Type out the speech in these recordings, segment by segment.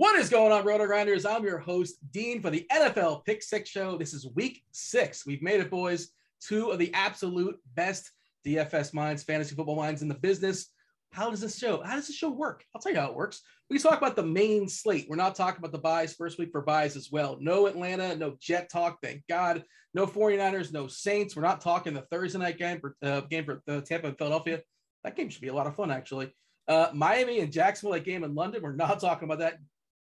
What is going on, RotoGrinders? I'm your host, Dean, for the NFL Pick Six Show. This is week six. We've made it, boys. Two of the absolute best DFS minds, fantasy football minds in the business. How does this show? How does this show work? I'll tell you how it works. We talk about the main slate. We're not talking about the byes first week for byes as well. No Atlanta, no Jet talk, thank God. No 49ers, no Saints. We're not talking the Thursday night game for uh, game for uh, Tampa and Philadelphia. That game should be a lot of fun, actually. Uh, Miami and Jacksonville, that game in London. We're not talking about that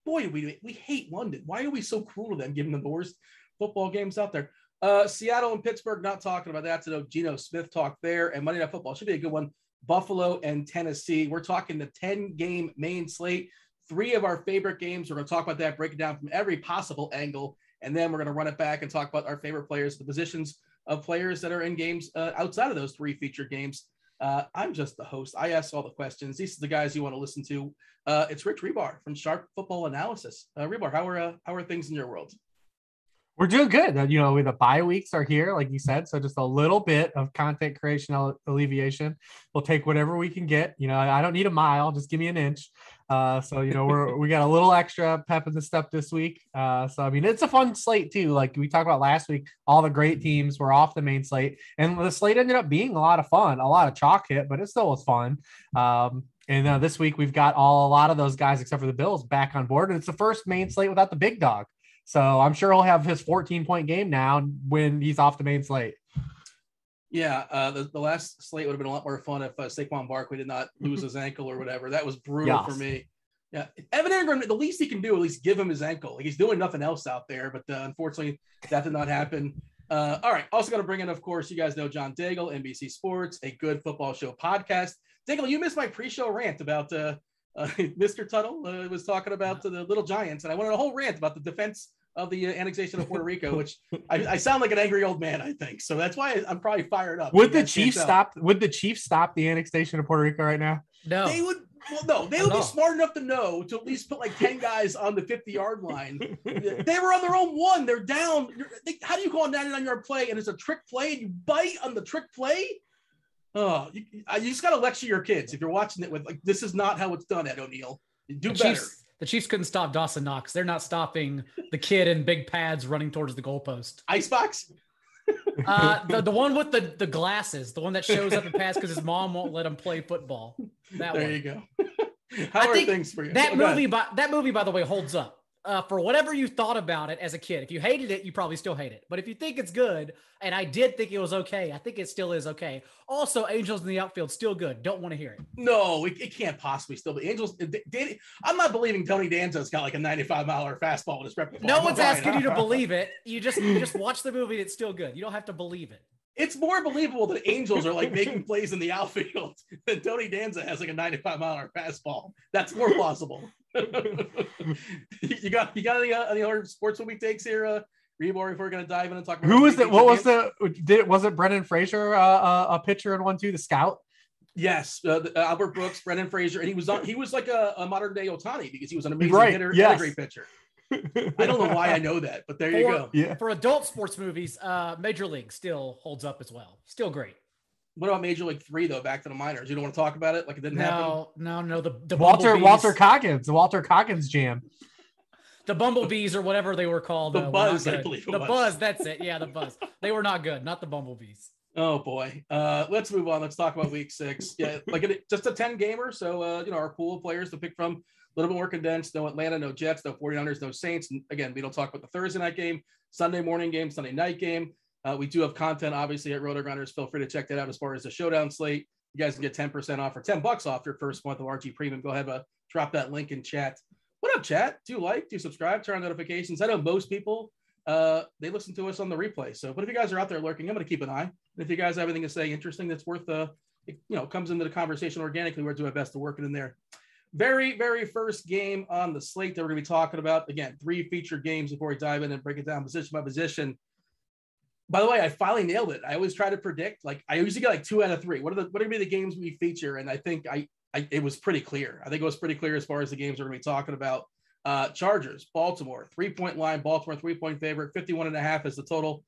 boy, we we hate London. Why are we so cruel to them, giving them the worst football games out there? Uh, Seattle and Pittsburgh, not talking about that. So Geno Smith talk there, and Monday Night Football should be a good one. Buffalo and Tennessee. We're talking the 10 game main slate. Three of our favorite games. We're going to talk about that, break it down from every possible angle, and then we're going to run it back and talk about our favorite players, the positions of players that are in games uh, outside of those three featured games. Uh, I'm just the host. I ask all the questions. These are the guys you want to listen to. Uh, it's Rich Hribar from Sharp Football Analysis. Uh, Hribar, how are uh, how are things in your world? We're doing good. You know, the bye weeks are here, like you said. So just a little bit of content creation alleviation. We'll take whatever we can get. You know, I don't need a mile. Just give me an inch. Uh, so you know, we're we got a little extra pep in the step this week. Uh, so I mean, it's a fun slate too. Like we talked about last week, all the great teams were off the main slate, and the slate ended up being a lot of fun. A lot of chalk hit, but it still was fun. Um, and uh, this week we've got all a lot of those guys except for the Bills back on board, and it's the first main slate without the big dog. So I'm sure he'll have his 14 point game now when he's off the main slate. Yeah, uh, the, the last slate would have been a lot more fun if uh, Saquon Barkley did not lose his ankle or whatever. That was brutal yes. for me. Yeah, Evan Engram, the least he can do, at least give him his ankle. Like he's doing nothing else out there, but uh, unfortunately, that did not happen. Uh, all right, also going to bring in, of course, you guys know John Daigle, NBC Sports, a good football show podcast. Daigle, you missed my pre-show rant about uh, uh Mr. Tuttle uh, was talking about the Little Giants, and I wanted a whole rant about the defense of the uh, annexation of Puerto Rico, which I, I, sound like an angry old man, I think. So that's why I'm probably fired up. Would the Chiefs stop? Would the Chiefs stop the annexation of Puerto Rico right now? No, they would. Well, no, they would be smart enough to know to at least put like ten guys on the 50 yard line. they were on their own one. They're down. They, how do you call a 99 yard play and it's a trick play and you bite on the trick play? Oh, you, you just got to lecture your kids if you're watching it with like this is not how it's done, Ed O'Neill. Do the better. Chiefs, the Chiefs couldn't stop Dawson Knox. They're not stopping the kid in big pads running towards the goalpost. Icebox. Uh, the the one with the the glasses, the one that shows up and pass because his mom won't let him play football. That there one. you go. How I are things for you? That Oh, movie, by that movie, by the way, holds up. Uh, for whatever you thought about it as a kid, if you hated it, you probably still hate it. But if you think it's good, and I did think it was okay, I think it still is okay. Also, Angels in the outfield still good. Don't want to hear it. No, it, it can't possibly still be Angels. Danny, I'm not believing Tony Danza's got like a 95 mile hour fastball in his repertoire. No I'm one's asking you to believe it. You just you just watch the movie. It's still good. You don't have to believe it. It's more believable that Angels are like making plays in the outfield than Tony Danza has like a 95 mile hour fastball. That's more plausible. you got you got any uh, any other sports movie takes here, uh, Hribar? If we're gonna dive in and talk about Who was it? What was the? Did was it Brendan Fraser uh, uh, a pitcher in one too? The scout. Yes, uh, the- uh, Albert Brooks, Brendan Fraser, and he was on. He was like a, a modern day Ohtani because he was an amazing Right, hitter yes. and a great pitcher. I don't know why I know that, but there you go. Yeah. For adult sports movies, uh, Major League still holds up as well. Still great. What about Major League Three though? Back to the minors. You don't want to talk about it like it didn't happen. No, no, no. The the Walter Bumblebees- Walton Goggins, the Walton Goggins jam. the bumblebees or whatever they were called. The uh, Buzz, I believe it The was. buzz. That's it. Yeah, the buzz. They were not good. Not the bumblebees. Oh boy. Uh, let's move on. Let's talk about week six. Yeah, like it, just a 10 gamer. So, uh, you know, our pool of players to pick from a little bit more condensed. No Atlanta, no Jets, no 49ers, no Saints. And again, we don't talk about the Thursday night game, Sunday morning game, Sunday night game. Uh, we do have content, obviously, at RotoGrinders. Feel free to check that out as far as the showdown slate. You guys can get 10% off or 10 bucks off your first month of RG Premium. Go ahead, uh, drop that link in chat. What up, chat? Do like, do subscribe, turn on notifications. I know most people uh, they listen to us on the replay. So, but if you guys are out there lurking, I'm going to keep an eye. And if you guys have anything to say interesting that's worth, uh, it, you know, comes into the conversation organically, we're doing our best to work it in there. Very, very first game on the slate that we're going to be talking about. Again, three featured games before we dive in and break it down position by position. By the way, I finally nailed it. I always try to predict. Like I usually get like two out of three. What are the what are to be the games we feature? And I think I, I it was pretty clear. I think it was pretty clear as far as the games we're to be talking about. Uh, Chargers, Baltimore, three point line, Baltimore, three point favorite, 51 and a half is the total.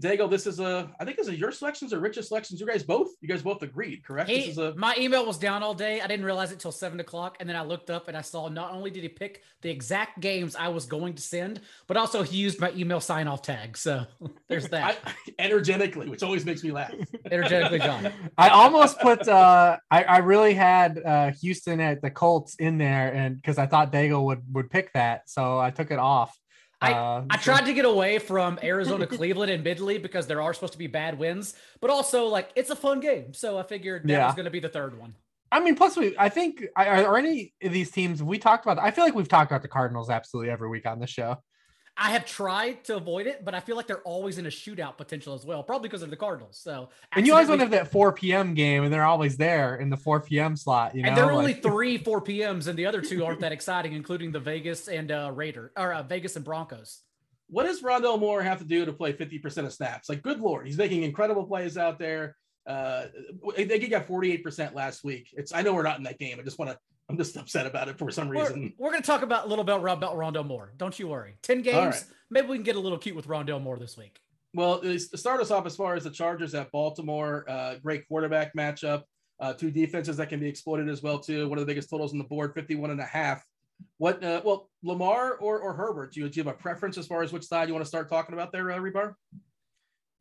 Daigle, this is a, I think this is your selections or Rich's selections. You guys both, you guys both agreed, correct? He, this is a, my email was down all day. I didn't realize it till seven o'clock, and then I looked up and I saw not only did he pick the exact games I was going to send, but also he used my email sign off tag. So there's that. I, energetically, which always makes me laugh. Energetically, John. I almost put uh I, I really had uh Houston at the Colts in there and because I thought Daigle would would pick that. So I took it off. I- Uh, I tried to get away from Arizona, Cleveland, and Midley because there are supposed to be bad wins, but also like it's a fun game. So I figured that Yeah. was going to be the third one. I mean, plus we I think are, are any of these teams we talked about I feel like we've talked about the Cardinals absolutely every week on the show. I have tried to avoid it, but I feel like they're always in a shootout potential as well, probably because of the Cardinals. So And you always want to have that 4 p.m. game and they're always there in the 4 p.m. slot, you know. and there are only three 4 p.m.s, and the other two aren't that exciting, including the Vegas and uh, Raider or uh, Vegas and Broncos. What does Rondale Moore have to do to play 50% of snaps? Like, good Lord, he's making incredible plays out there. Uh, I think he got 48% last week. It's, I know we're not in that game. I just want to, I'm just upset about it for some We're, reason. we're going to talk about a little bit about Rondale Moore. Don't you worry. 10 games. right. Maybe we can get a little cute with Rondale Moore this week. Well, it's- to start us off as far as the Chargers at Baltimore, uh, great quarterback matchup. Uh, two defenses that can be exploited as well too. One of the biggest totals on the board, 51 and a half. What, uh, well, Lamar or, or Herbert, do you, do you have a preference as far as which side you want to start talking about there, uh, Hribar?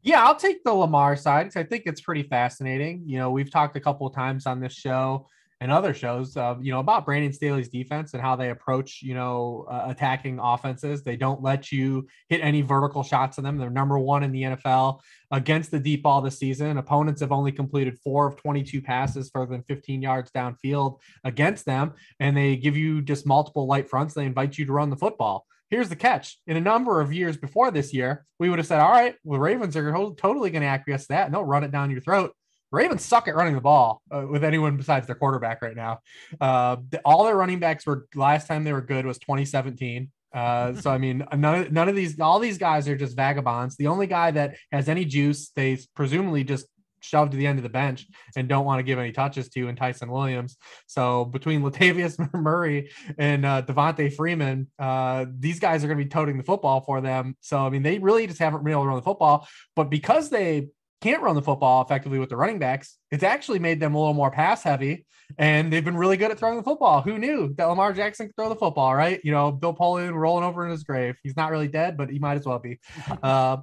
Yeah, I'll take the Lamar side 'cause I think it's pretty fascinating. You know, we've talked a couple of times on this show and other shows, uh, you know, about Brandon Staley's defense and how they approach, you know, uh, attacking offenses. They don't let you hit any vertical shots on them. They're number one in the NFL against the deep ball this season. Opponents have only completed four of 22 passes further than 15 yards downfield against them, and they give you just multiple light fronts. They invite you to run the football here's the catch in a number of years before this year we would have said all right well ravens are totally going to acquiesce to that and they'll run it down your throat ravens suck at running the ball uh, with anyone besides their quarterback right now uh, the- all their running backs were last time they were good was 2017 uh, so I mean, none, none of these, all these guys are just vagabonds. The only guy that has any juice, they presumably just shoved to the end of the bench and don't want to give any touches to, and Ty'Son Williams. So between Latavius Murray and uh, Devonta Freeman, uh, these guys are going to be toting the football for them. So I mean, they really just haven't been able to run the football. But because they can't run the football effectively with the running backs, it's actually made them a little more pass heavy, and they've been really good at throwing the football. Who knew that Lamar Jackson could throw the football, right? You know, Bill Polian rolling over in his grave. He's not really dead, but he might as well be. Uh,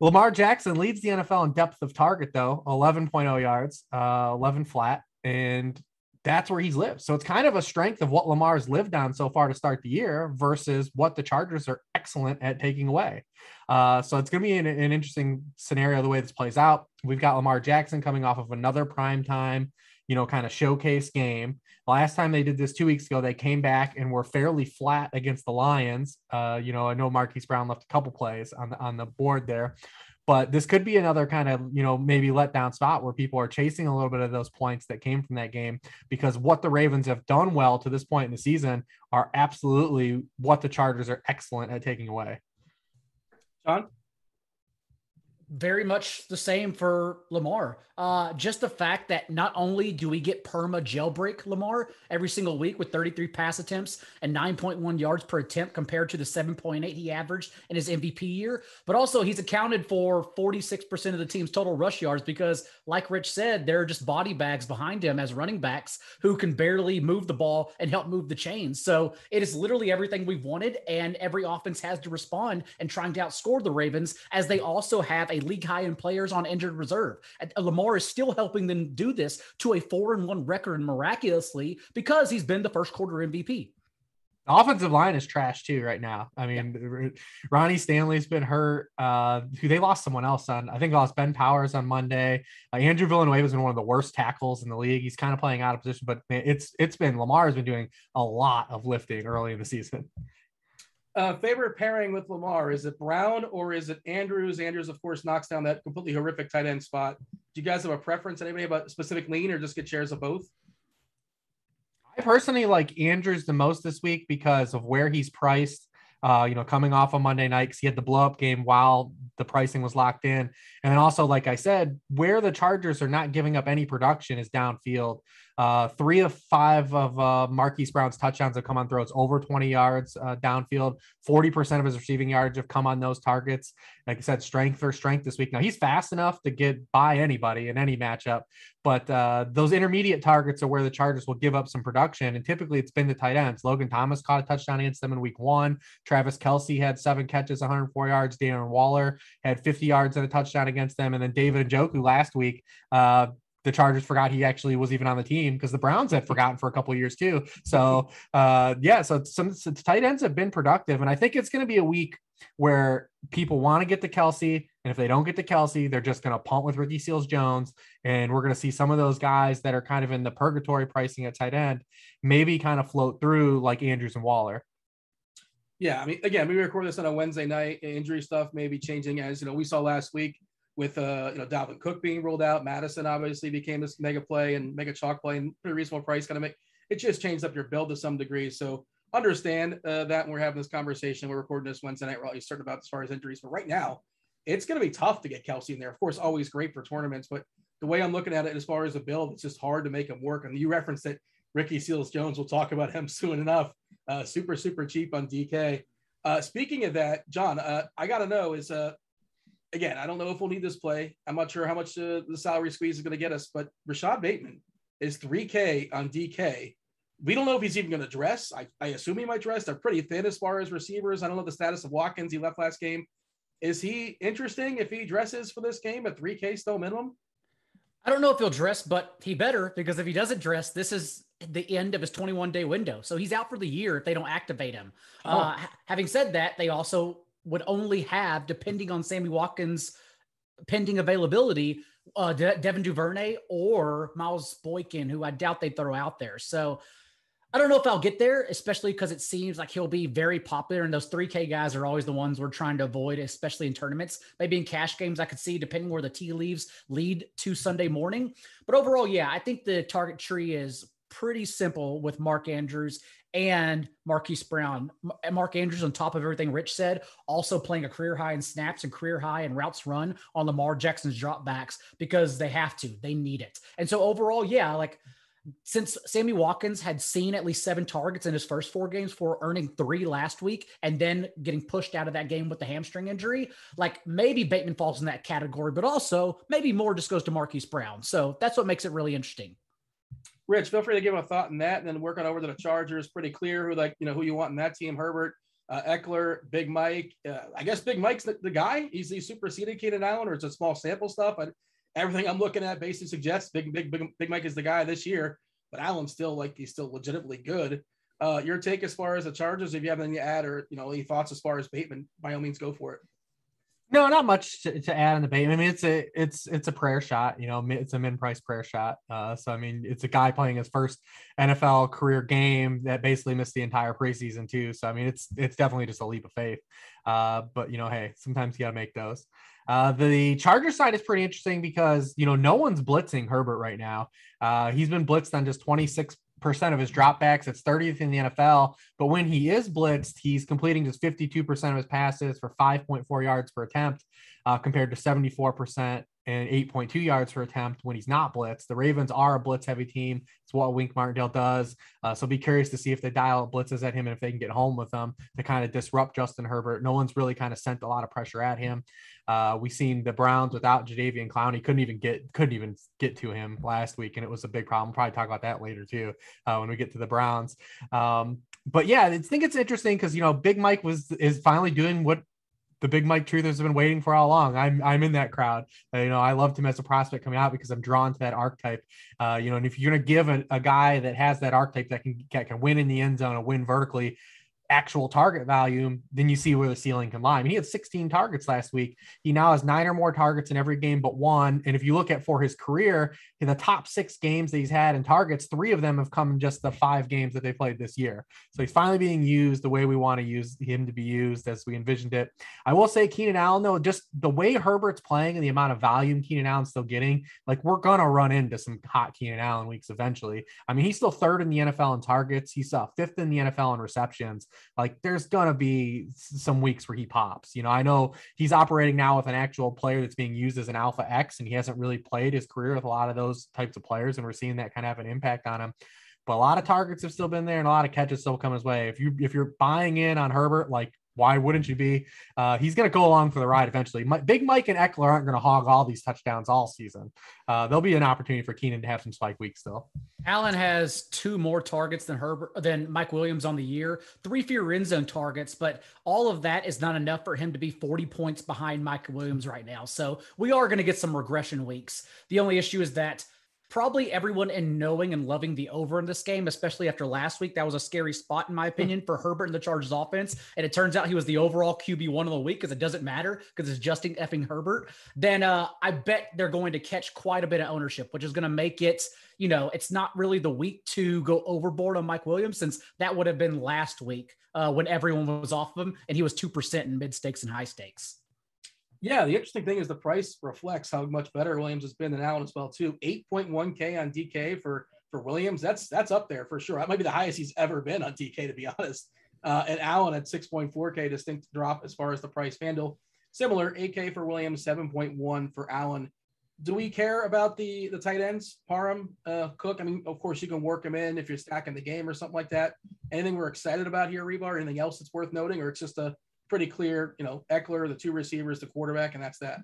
Lamar Jackson leads the NFL in depth of target, though 11.0 yards, uh, 11 flat, and that's where he's lived. So it's kind of a strength of what Lamar's lived on so far to start the year versus what the Chargers are excellent at taking away. Uh, so it's going to be an, an, interesting scenario the way this plays out. We've got Lamar Jackson coming off of another prime time, you know, kind of showcase game. Last time they did this two weeks ago, they came back and were fairly flat against the Lions. Uh, you know, I know Marquise Brown left a couple plays on the on the board there, but this could be another kind of you know maybe let down spot where people are chasing a little bit of those points that came from that game because what the ravens have done well to this point in the season are absolutely what the chargers are excellent at taking away john very much the same for Lamar. Uh, just the fact that not only do we get perma jailbreak Lamar every single week with 33 pass attempts and 9.1 yards per attempt compared to the 7.8 he averaged in his MVP year, but also he's accounted for 46% of the team's total rush yards because, like Rich said, there are just body bags behind him as running backs who can barely move the ball and help move the chains. So it is literally everything we've wanted, and every offense has to respond and trying to outscore the Ravens as they also have a league high in players on injured reserve. And Lamar is still helping them do this to a four and one record miraculously because he's been the first quarter MVP. The offensive line is trash too right now. I mean, yeah. Ronnie Stanley's been hurt. Uh, who they lost someone else on. I think they lost Ben Powers on Monday. Uh, Andrew Villanueva has been one of the worst tackles in the league. He's kind of playing out of position, but it's it's been Lamar has been doing a lot of lifting early in the season. Uh, favorite pairing with Lamar is it Brown or is it Andrews? Andrews, of course, knocks down that completely horrific tight end spot. Do you guys have a preference? Anybody about specific lean or just get shares of both? I personally like Andrews the most this week because of where he's priced. Uh, you know, coming off a Monday night because he had the blow up game while the pricing was locked in. And also, like I said, where the Chargers are not giving up any production is downfield. Uh, three of five of uh, Marquise Brown's touchdowns have come on throws over 20 yards uh, downfield. 40% of his receiving yards have come on those targets. Like I said, strength for strength this week. Now he's fast enough to get by anybody in any matchup, but uh, those intermediate targets are where the Chargers will give up some production. And typically it's been the tight ends. Logan Thomas caught a touchdown against them in week one. Travis Kelce had seven catches, 104 yards. Darren Waller had 50 yards and a touchdown against them. And then David Njoku last week uh, the Chargers forgot he actually was even on the team because the Browns had forgotten for a couple years too. So uh, yeah, so some, some tight ends have been productive, and I think it's going to be a week where people want to get to Kelce, and if they don't get to Kelce, they're just going to punt with Ricky Seals Jones, and we're going to see some of those guys that are kind of in the purgatory pricing at tight end maybe kind of float through like Andrews and Waller. Yeah, I mean, again, we record this on a Wednesday night. Injury stuff may be changing as you know we saw last week with uh, you know Dalvin Cook being ruled out. Mattison obviously became this mega play and mega chalk play and pretty reasonable price. Kind of make it just changed up your build to some degree. So understand uh, that when we're having this conversation, we're recording this Wednesday night. We're always certain about as far as injuries, but right now it's going to be tough to get Kelce in there. Of course, always great for tournaments, but the way I'm looking at it as far as a build, it's just hard to make him work. And you referenced that Ricky Seals Jones. We'll talk about him soon enough. Uh, super super cheap on DK. Uh, speaking of that, John, uh, I got to know is uh, again, I don't know if we'll need this play. I'm not sure how much uh, the salary squeeze is going to get us, but Rashod Bateman is 3K on DK. We don't know if he's even going to dress. I, I assume he might dress. They're pretty thin as far as receivers. I don't know the status of Watkins. He left last game. Is he interesting if he dresses for this game at 3K still minimum? I don't know if he'll dress, but he better because if he doesn't dress, this is the end of his 21 day window. So he's out for the year if they don't activate him. Oh. Uh, having said that, they also would only have, depending on Sammy Watkins' pending availability, uh, De- Devin Duvernay or Miles Boykin, who I doubt they throw out there. So I don't know if I'll get there, especially because it seems like he'll be very popular. And those 3K guys are always the ones we're trying to avoid, especially in tournaments. Maybe in cash games, I could see, depending where the tea leaves lead to Sunday morning. But overall, yeah, I think the target tree is pretty simple with Mark Andrews and Marquise Brown. Uh, Mark Andrews, on top of everything Rich said, also playing a career high in snaps and career high in routes run on Lamar Jackson's dropbacks because they have to, they need it. And so overall, yeah, like since Sammy Watkins had seen at least seven targets in his first four games for earning three last week and then getting pushed out of that game with the hamstring injury, like maybe Bateman falls in that category, but also maybe more just goes to Marquise Brown. So that's what makes it really interesting. Rich, feel free to give a thought on that and then work on over to the Chargers. Pretty clear who like, you know, who you want in that team. Herbert, uh, Ekeler, Big Mike. Uh, I guess Big Mike's the, the guy. He's the superseded Keenan Allen, or it's a small sample stuff. But everything I'm looking at basically suggests Big Big Big Big Mike is the guy this year. But Allen's still like he's still legitimately good. Uh, your take as far as the Chargers, if you have anything to add or you know any thoughts as far as Bateman, by all means, go for it. No, not much to, to add on the Bateman. I mean, it's a it's it's a prayer shot. You know, it's a min price prayer shot. Uh, so I mean, it's a guy playing his first NFL career game that basically missed the entire preseason too. So I mean, it's it's definitely just a leap of faith. Uh, but you know, hey, sometimes you got to make those. Uh, the Charger side is pretty interesting because you know no one's blitzing Herbert right now. Uh, he's been blitzed on just 26 percent of his dropbacks. It's 30th in the NFL. But when he is blitzed, he's completing just 52% of his passes for 5.4 yards per attempt, uh, compared to 74% and 8.2 yards per attempt when he's not blitzed. The Ravens are a blitz heavy team. It's what Wink Martindale does. Uh, so be curious to see if they dial blitzes at him and if they can get home with them to kind of disrupt Justin Herbert. No one's really kind of sent a lot of pressure at him. Uh, we seen the Browns without Jadeveon Clowney couldn't even get couldn't even get to him last week, and it was a big problem. We'll probably talk about that later too uh, when we get to the Browns. Um, but yeah, I think it's interesting because you know Big Mike was is finally doing what the big Mike truthers have been waiting for all along. I'm I'm in that crowd. Uh, you know, I loved him as a prospect coming out because I'm drawn to that archetype. Uh, you know, and if you're gonna give a, a guy that has that archetype that can that can win in the end zone and win vertically, actual target value, then you see where the ceiling can lie. I mean, he had 16 targets last week. He now has nine or more targets in every game but one. And if you look at for his career, in the top six games that he's had in targets, three of them have come in just the five games that they played this year. So he's finally being used the way we want to use him to be used as we envisioned it. I will say Keenan Allen, though, just the way Herbert's playing and the amount of volume Keenan Allen's still getting, like we're gonna run into some hot Keenan Allen weeks eventually. I mean, he's still third in the NFL in targets. He's uh, fifth in the NFL in receptions. Like there's gonna be some weeks where he pops. You know, I know he's operating now with an actual player that's being used as an alpha X, and he hasn't really played his career with a lot of those types of players, and we're seeing that kind of have an impact on him. But a lot of targets have still been there, and a lot of catches still come his way. If you if you're buying in on Herbert, like why wouldn't you be? Uh, he's going to go along for the ride eventually. My, Big Mike and Ekeler aren't going to hog all these touchdowns all season. Uh, there'll be an opportunity for Keenan to have some spike weeks still. Allen has two more targets than Herbert than Mike Williams on the year, three fewer end zone targets, but all of that is not enough for him to be 40 points behind Mike Williams right now. So we are going to get some regression weeks. The only issue is that probably everyone in knowing and loving the over in this game, especially after last week. That was a scary spot, in my opinion, for Herbert and the Chargers offense. And it turns out he was the overall QB one of the week because it doesn't matter because it's Justin effing Herbert. Then uh, I bet they're going to catch quite a bit of ownership, which is going to make it, you know, it's not really the week to go overboard on Mike Williams since that would have been last week uh, when everyone was off of him and he was 2% in mid stakes and high stakes. Yeah, the interesting thing is the price reflects how much better Williams has been than Allen as well too. 8.1k on DK for for Williams. That's that's up there for sure. That might be the highest he's ever been on DK to be honest. Uh, and Allen at 6.4k, distinct drop as far as the price. FanDuel similar 8k for Williams, 7.1 for Allen. Do we care about the the tight ends, Parham, uh, Cook? I mean, of course you can work them in if you're stacking the game or something like that. Anything we're excited about here, Hribar? Anything else that's worth noting, or it's just a pretty clear, you know, Ekeler, the two receivers, the quarterback, and that's that.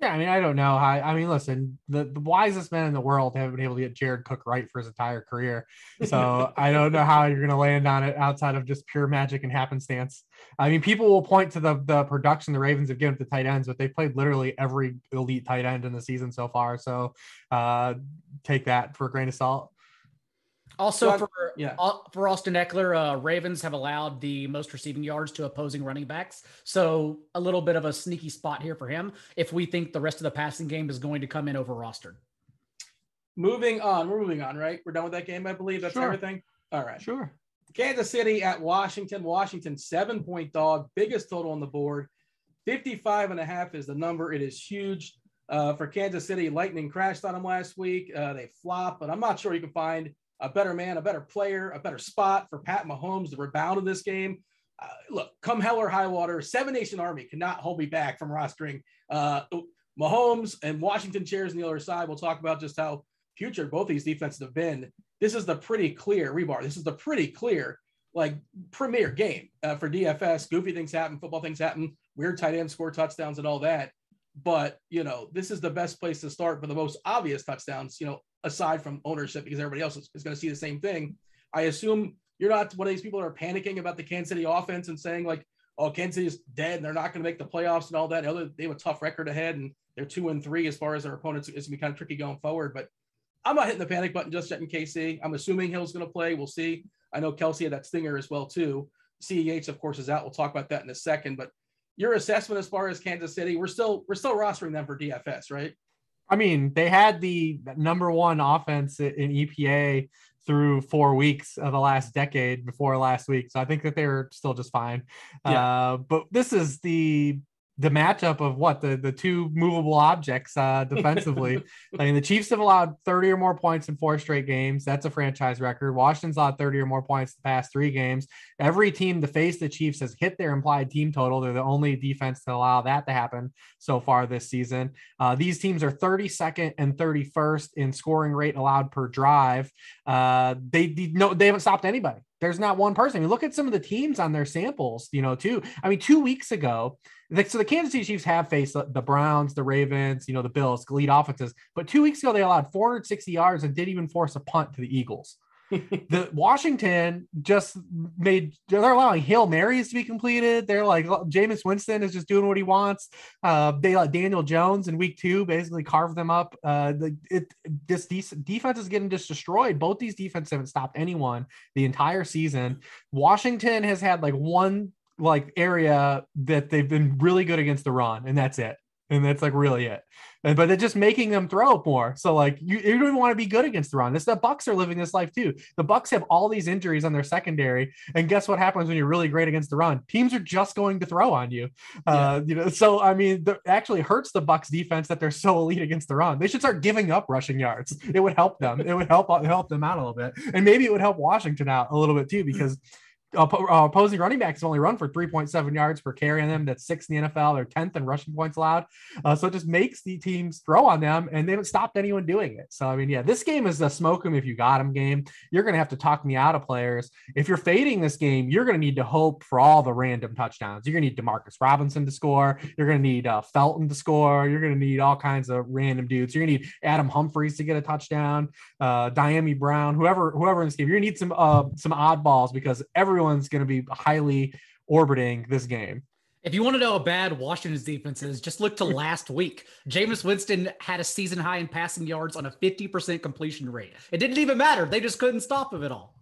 Yeah, I mean, I don't know how. I mean, listen, the, the wisest men in the world haven't been able to get Jared Cook right for his entire career. So I don't know how you're going to land on it outside of just pure magic and happenstance. I mean, people will point to the the production the Ravens have given to tight ends, but they've played literally every elite tight end in the season so far. So uh, take that for a grain of salt. Also, so for yeah. for Austin Ekeler, uh, Ravens have allowed the most receiving yards to opposing running backs. So a little bit of a sneaky spot here for him if we think the rest of the passing game is going to come in over rostered. Moving on, we're moving on, right? We're done with that game, I believe. That's sure. everything. All right. Sure. Kansas City at Washington. Washington, seven point dog, biggest total on the board. 55 and a half is the number. It is huge. Uh, for Kansas City, Lightning crashed on them last week. Uh, they flop, but I'm not sure you can find a better man, a better player, a better spot for Pat Mahomes to rebound in this game. Uh, look, come hell or high water, Seven Nation Army cannot hold me back from rostering uh, Mahomes and Washington chairs on the other side. We'll talk about just how future both these defenses have been. This is the pretty clear Hribar. This is the pretty clear, like premier game uh, for DFS. Goofy things happen, football things happen, weird tight end score touchdowns and all that. But you know, this is the best place to start for the most obvious touchdowns. You know, aside from ownership, because everybody else is, is going to see the same thing. I assume You're not one of these people that are panicking about the Kansas City offense and saying like, "Oh, Kansas City is dead and they're not going to make the playoffs and all that." Other they have a tough record ahead and they're two and three as far as their opponents. It's going to be kind of tricky going forward. But I'm not hitting the panic button just yet in KC. I'm assuming Hill's going to play. We'll see. I know Kelce had that stinger as well too. CEH, of course, is out. We'll talk about that in a second. But your assessment as far as Kansas City, we're still we're still rostering them for DFS, right? I mean, they had the number one offense in EPA through four weeks of the last decade before last week. So I think that they were still just fine. Yeah. Uh, but this is the the matchup of what the the two movable objects uh, defensively. I mean, the Chiefs have allowed 30 or more points in four straight games. That's a franchise record. Washington's allowed 30 or more points the past three games. Every team to face the Chiefs has hit their implied team total. They're the only defense to allow that to happen so far this season. Uh, these teams are 32nd and 31st in scoring rate allowed per drive. Uh, they, they no, they haven't stopped anybody. There's not one person. I mean, look at some of the teams on their samples, you know, too. I mean, two weeks ago, so the Kansas City Chiefs have faced the Browns, the Ravens, you know, the Bills, lead offenses. But two weeks ago, they allowed 460 yards and didn't even force a punt to the Eagles. the Washington just made they're allowing Hail Marys to be completed. They're like Jameis Winston is just doing what he wants. Uh, they let Daniel Jones in week two basically carve them up. Uh, the, it, this de- defense is getting just destroyed. Both these defenses haven't stopped anyone the entire season. Washington has had like one like area that they've been really good against the run, and that's it. And that's like really it. And, but they're just making them throw more. So like you, you don't even want to be good against the run. This the Bucks are living this life too. The Bucks have all these injuries on their secondary, and guess what happens when you're really great against the run? Teams are just going to throw on you. Yeah. Uh, you know, so I mean, it actually hurts the Bucks defense that they're so elite against the run. They should start giving up rushing yards. It would help them. It would help help them out a little bit, and maybe it would help Washington out a little bit too because uh, opposing running backs only run for 3.7 yards per carry on them. That's sixth in the NFL. They're 10th in rushing points allowed. Uh, so it just makes the teams throw on them, and they haven't stopped anyone doing it. So, I mean, yeah, this game is a smoke them if you got them game. You're going to have to talk me out of players. If you're fading this game, you're going to need to hope for all the random touchdowns. You're going to need Demarcus Robinson to score. You're going to need uh, Felton to score. You're going to need all kinds of random dudes. You're going to need Adam Humphries to get a touchdown, uh, Dyami Brown, whoever, whoever in this game. You're going to need some, uh, some oddballs because everyone's going to be highly orbiting this game. If you want to know how bad Washington's defense is, just look to last week. Jameis Winston had a season high in passing yards on a 50% completion rate. It didn't even matter. They just couldn't stop him at all.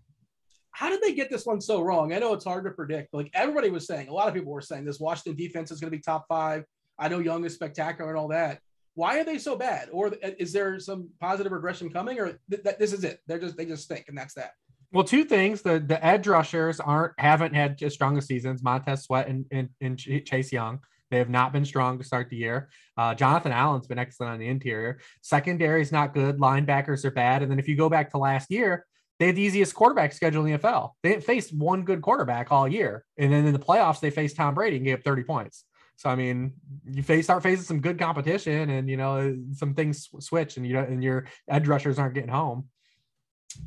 How did they get this one so wrong? I know it's hard to predict. Like everybody was saying, a lot of people were saying this Washington defense is going to be top five. I know Young is spectacular and all that. Why are they so bad? Or is there some positive regression coming? Or th- th- this is it? They're just they just stink, and that's that. Well, two things: the the edge rushers aren't haven't had as strong as seasons. Montez Sweat and, and, and Chase Young. They have not been strong to start the year. Uh, Jonathan Allen's been excellent on the interior. Secondary is not good. Linebackers are bad. And then if you go back to last year, they had the easiest quarterback schedule in the NFL. They didn't face one good quarterback all year. And then in the playoffs, they faced Tom Brady and gave up 30 points. So I mean, you face start facing some good competition, and you know some things switch, and you know, and your edge rushers aren't getting home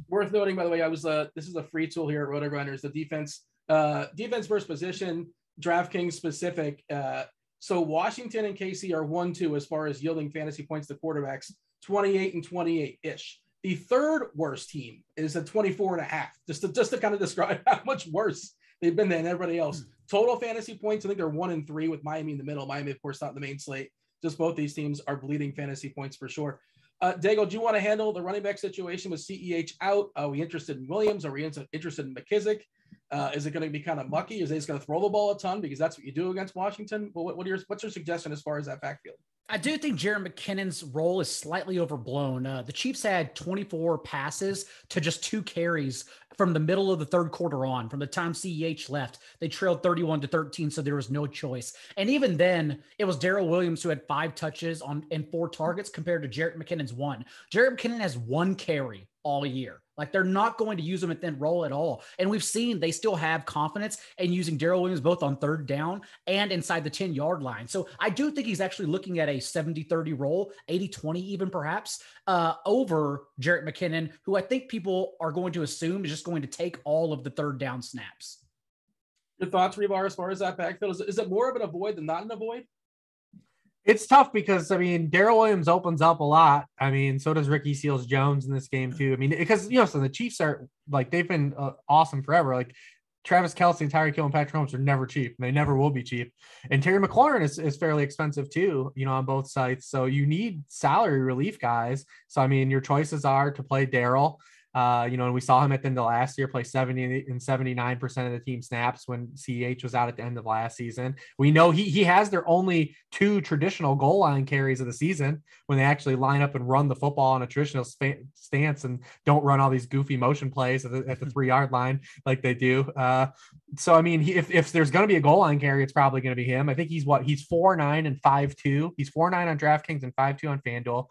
worth noting, by the way, I was uh, this is a free tool here at RotoGrinders, the defense uh, defense versus position, DraftKings specific. Uh, so Washington and KC are one two as far as yielding fantasy points to quarterbacks, 28 and 28 ish. The third worst team is a 24 and a half, just to, just to kind of describe how much worse they've been than everybody else. Total fantasy points, I think they're one and three with Miami in the middle. Miami, of course, not in the main slate. Just both these teams are bleeding fantasy points for sure. Uh, Daigle, do you want to handle the running back situation with CEH out? Are we interested in Williams? Are we interested in McKissic? Uh, is it going to be kind of mucky? Is he just going to throw the ball a ton because that's what you do against Washington? Well, what, what are your, what's your suggestion as far as that backfield? I do think Jerick McKinnon's role is slightly overblown. Uh, the Chiefs had 24 passes to just two carries from the middle of the third quarter on. From the time CEH left, they trailed 31 to 13, so there was no choice. And even then, it was Darrel Williams who had five touches on and four targets compared to Jerick McKinnon's one. Jerick McKinnon has one carry all year. Like they're not going to use him at that roll at all. And we've seen they still have confidence in using Darrel Williams both on third down and inside the 10 yard line. So I do think he's actually looking at a 70 30 role, 80 20 even perhaps, uh, over Jerick McKinnon, who I think people are going to assume is just going to take all of the third down snaps. Your thoughts, Hribar, as far as that backfield? Is, is it more of an avoid than not an avoid? It's tough because I mean Darrel Williams opens up a lot. I mean, so does Ricky Seals Jones in this game too. I mean, because you know, so the Chiefs are like they've been uh, awesome forever. Like Travis Kelce, Tyreek Hill, and Patrick Mahomes are never cheap. They never will be cheap. And Terry McLaurin is, is fairly expensive too, you know, on both sides. So you need salary relief guys. So I mean, your choices are to play Darrel. Uh, you know, and we saw him at the end of last year play 70 and 79% of the team snaps when CH was out at the end of last season. We know he he has their only two traditional goal line carries of the season when they actually line up and run the football on a traditional sp- stance and don't run all these goofy motion plays at the, at the three yard line like they do. Uh, so I mean, he, if, if there's going to be a goal line carry, it's probably going to be him. I think he's what he's four nine and five two. He's four nine on DraftKings and five two on FanDuel.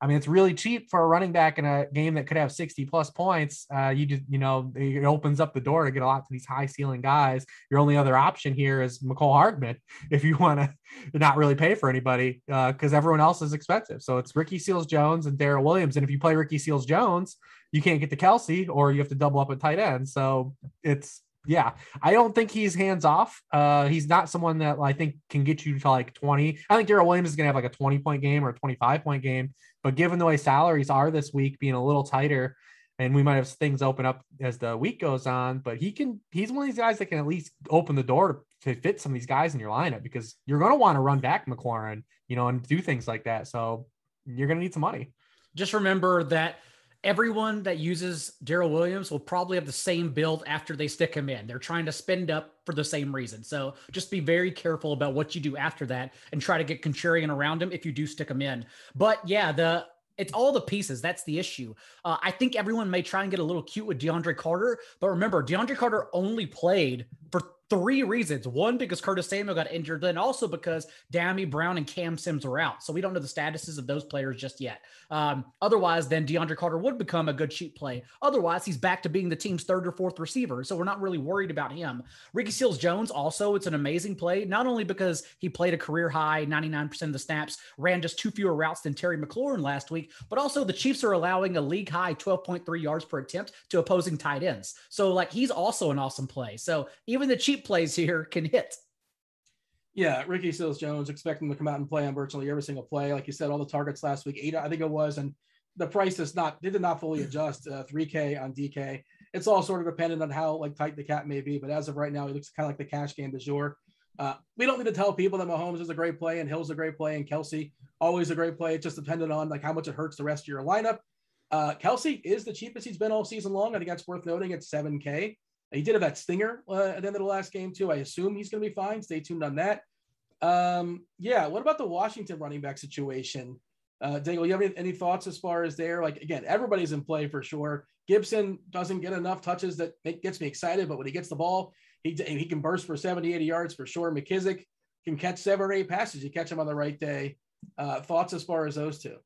I mean, it's really cheap for a running back in a game that could have 60 plus points. Uh, you just, you know, it opens up the door to get a lot to these high ceiling guys. Your only other option here is Mecole Hardman if you want to not really pay for anybody because uh, everyone else is expensive. So it's Ricky Seals Jones and Darrel Williams. And if you play Ricky Seals Jones, you can't get the Kelce or you have to double up at tight end. So it's yeah, I don't think he's hands off. Uh, he's not someone that I think can get you to like 20. I think Darrel Williams is going to have like a 20 point game or a 25 point game. But given the way salaries are this week, being a little tighter, and we might have things open up as the week goes on, but he can, he's one of these guys that can at least open the door to, fit some of these guys in your lineup because you're going to want to run back McLaurin, you know, and do things like that. So you're going to need some money. Just remember that everyone that uses Darrel Williams will probably have the same build after they stick him in. They're trying to spend up for the same reason. So just be very careful about what you do after that and try to get contrarian around him if you do stick him in. But yeah, the it's all the pieces. That's the issue. Uh, I think everyone may try and get a little cute with DeAndre Carter, but remember, DeAndre Carter only played for three reasons. One, because Curtis Samuel got injured, then also because Dyami Brown and Cam Sims are out. So we don't know the statuses of those players just yet. Um, otherwise, then DeAndre Carter would become a good cheap play. Otherwise, he's back to being the team's third or fourth receiver. So we're not really worried about him. Ricky Seals Jones, also, it's an amazing play, not only because he played a career high 99% of the snaps, ran just two fewer routes than Terry McLaurin last week, but also the Chiefs are allowing a league high 12.3 yards per attempt to opposing tight ends. So, like, he's also an awesome play. So even the cheap cheap plays here can hit. Yeah, Ricky Seals Jones expect expecting to come out and play on virtually every single play. Like you said, all the targets last week, eight, I think it was, and the price is not, they did not fully adjust uh, 3K on DK. It's all sort of dependent on how like tight the cap may be. But as of right now, it looks kind of like the cash game du jour. Uh, we don't need to tell people that Mahomes is a great play and Hill's a great play and Kelce always a great play. It's just dependent on like how much it hurts the rest of your lineup. Uh, Kelce is the cheapest he's been all season long. I think that's worth noting. It's 7K. He did have that stinger uh, at the end of the last game too. I assume he's going to be fine. Stay tuned on that. Um, yeah. What about the Washington running back situation? Uh, Daniel, you have any, any, thoughts as far as there? Like again, everybody's in play for sure. Gibson doesn't get enough touches that make, gets me excited, but when he gets the ball, he he can burst for 70, 80 yards for sure. McKissic can catch seven or eight passes. You catch him on the right day. Uh, thoughts as far as those two?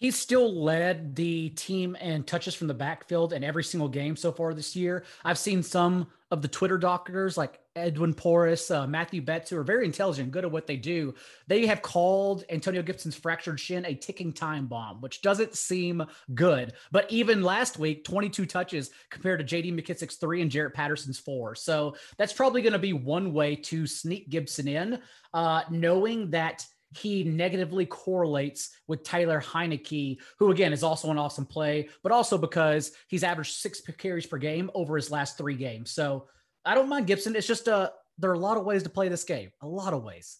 He's still led the team in touches from the backfield in every single game so far this year. I've seen some of the Twitter doctors like Edwin Porras, uh, Matthew Betts, who are very intelligent, good at what they do. They have called Antonio Gibson's fractured shin a ticking time bomb, which doesn't seem good. But even last week, 22 touches compared to JD McKissic's three and Jaret Patterson's four. So that's probably going to be one way to sneak Gibson in, uh, knowing that – he negatively correlates with Taylor Heinicke, who again is also an awesome play, but also because he's averaged six carries per game over his last three games. So I don't mind Gibson. It's just a uh, there are a lot of ways to play this game, a lot of ways.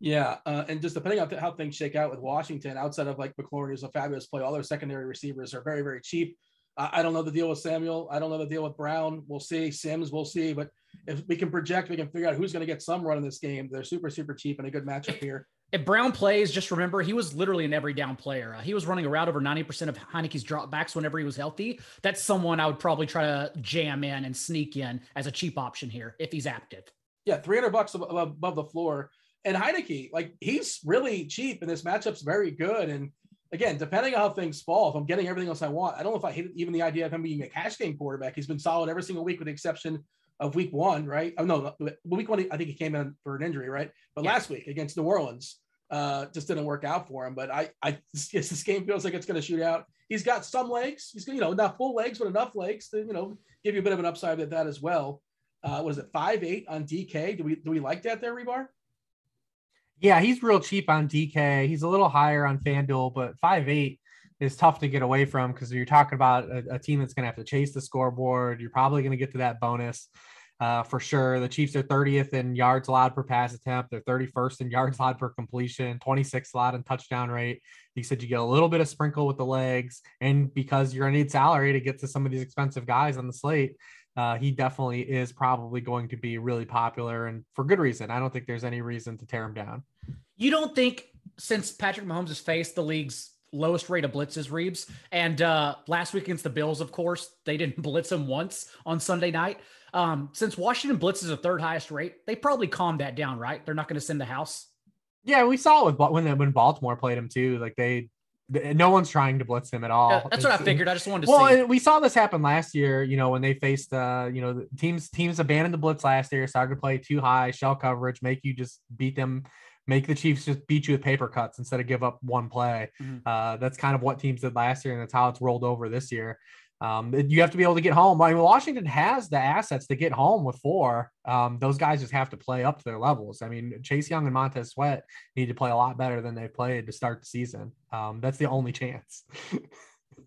Yeah, uh, and just depending on how things shake out with Washington, outside of like McLaurin, who's a fabulous play, all their secondary receivers are very, very cheap. I don't know the deal with Samuel. I don't know the deal with Brown. We'll see. Sims, we'll see. But if we can project, we can figure out who's going to get some run in this game. They're super, super cheap and a good matchup here. If Brown plays, just remember he was literally an every down player. Uh, he was running around over 90% of Heinicke's dropbacks whenever he was healthy. That's someone I would probably try to jam in and sneak in as a cheap option here if he's active. Yeah, 300 bucks above, above the floor. And Heineke, like he's really cheap and this matchup's very good. And again, depending on how things fall, if I'm getting everything else I want, I don't know if I hate even the idea of him being a cash game quarterback. He's been solid every single week with the exception of week one, right? Oh no, week one, I think he came in for an injury, right? But yeah. last week against New Orleans, uh, just didn't work out for him. But I, I, yes, this game feels like it's going to shoot out. He's got some legs. He's you know not full legs, but enough legs to you know give you a bit of an upside at that as well. Uh, what is it, five eight on DK? Do we do we like that there, Hribar? Yeah, he's real cheap on DK. He's a little higher on FanDuel, but five eight is tough to get away from because you're talking about a, a team that's going to have to chase the scoreboard. You're probably going to get to that bonus uh, for sure. The Chiefs are 30th in yards allowed per pass attempt. They're 31st in yards allowed per completion, 26th allowed in touchdown rate. You said you get a little bit of sprinkle with the legs, and because you're going to need salary to get to some of these expensive guys on the slate. Uh, he definitely is probably going to be really popular and for good reason. I don't think there's any reason to tear him down. You don't think since Patrick Mahomes has faced the league's lowest rate of blitzes, Reeves, and uh, last week against the Bills, of course, they didn't blitz him once on Sunday night. Um, since Washington blitzes the third highest rate, they probably calmed that down, right? They're not going to send the house. Yeah, we saw it with when when Baltimore played him too. Like they, no one's trying to blitz him at all. that's it's, what I figured. I just wanted to. Well, see. we saw this happen last year. You know, when they faced, uh, you know, teams teams abandoned the blitz last year, started to play too high shell coverage, make you just beat them make the Chiefs just beat you with paper cuts instead of give up one play. Mm-hmm. Uh, that's kind of what teams did last year, and that's how it's rolled over this year. Um, you have to be able to get home. I mean, Washington has the assets to get home with four. Um, those guys just have to play up to their levels. I mean, Chase Young and Montez Sweat need to play a lot better than they've played to start the season. Um, that's the only chance.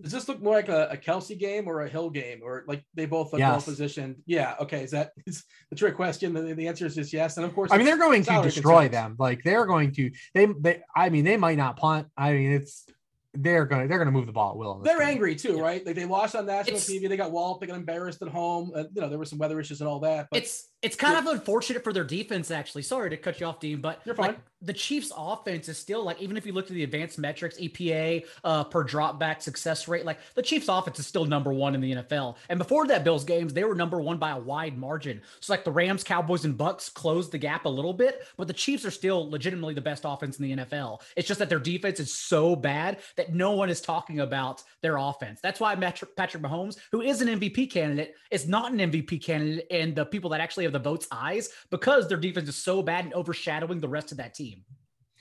Does this look more like a, a, Kelce game or a Hill game, or like they both look yes. well positioned? Yeah. Okay. Is that is the trick question? The, the answer is just yes. And of course, I mean they're going to destroy concerns. them. Like they're going to. They. They. I mean they might not punt. I mean it's they're gonna they're gonna move the ball at will. They're game. angry too, yeah. right? Like they lost on national it's, TV. They got walloped. They got embarrassed at home. Uh, you know there were some weather issues and all that. But it's it's kind of unfortunate for their defense, actually. Sorry to cut you off, Dean, but. Like, the Chiefs' offense is still like, even if you look at the advanced metrics, EPA uh, per drop back success rate, like the Chiefs' offense is still number one in the NFL. And before that Bills games, they were number one by a wide margin. So like the Rams, Cowboys, and Bucs closed the gap a little bit, but the Chiefs are still legitimately the best offense in the NFL. It's just that their defense is so bad that no one is talking about their offense. That's why Patrick Mahomes, who is an MVP candidate, is not an MVP candidate, and the people that actually have the votes eyes because their defense is so bad and overshadowing the rest of that team.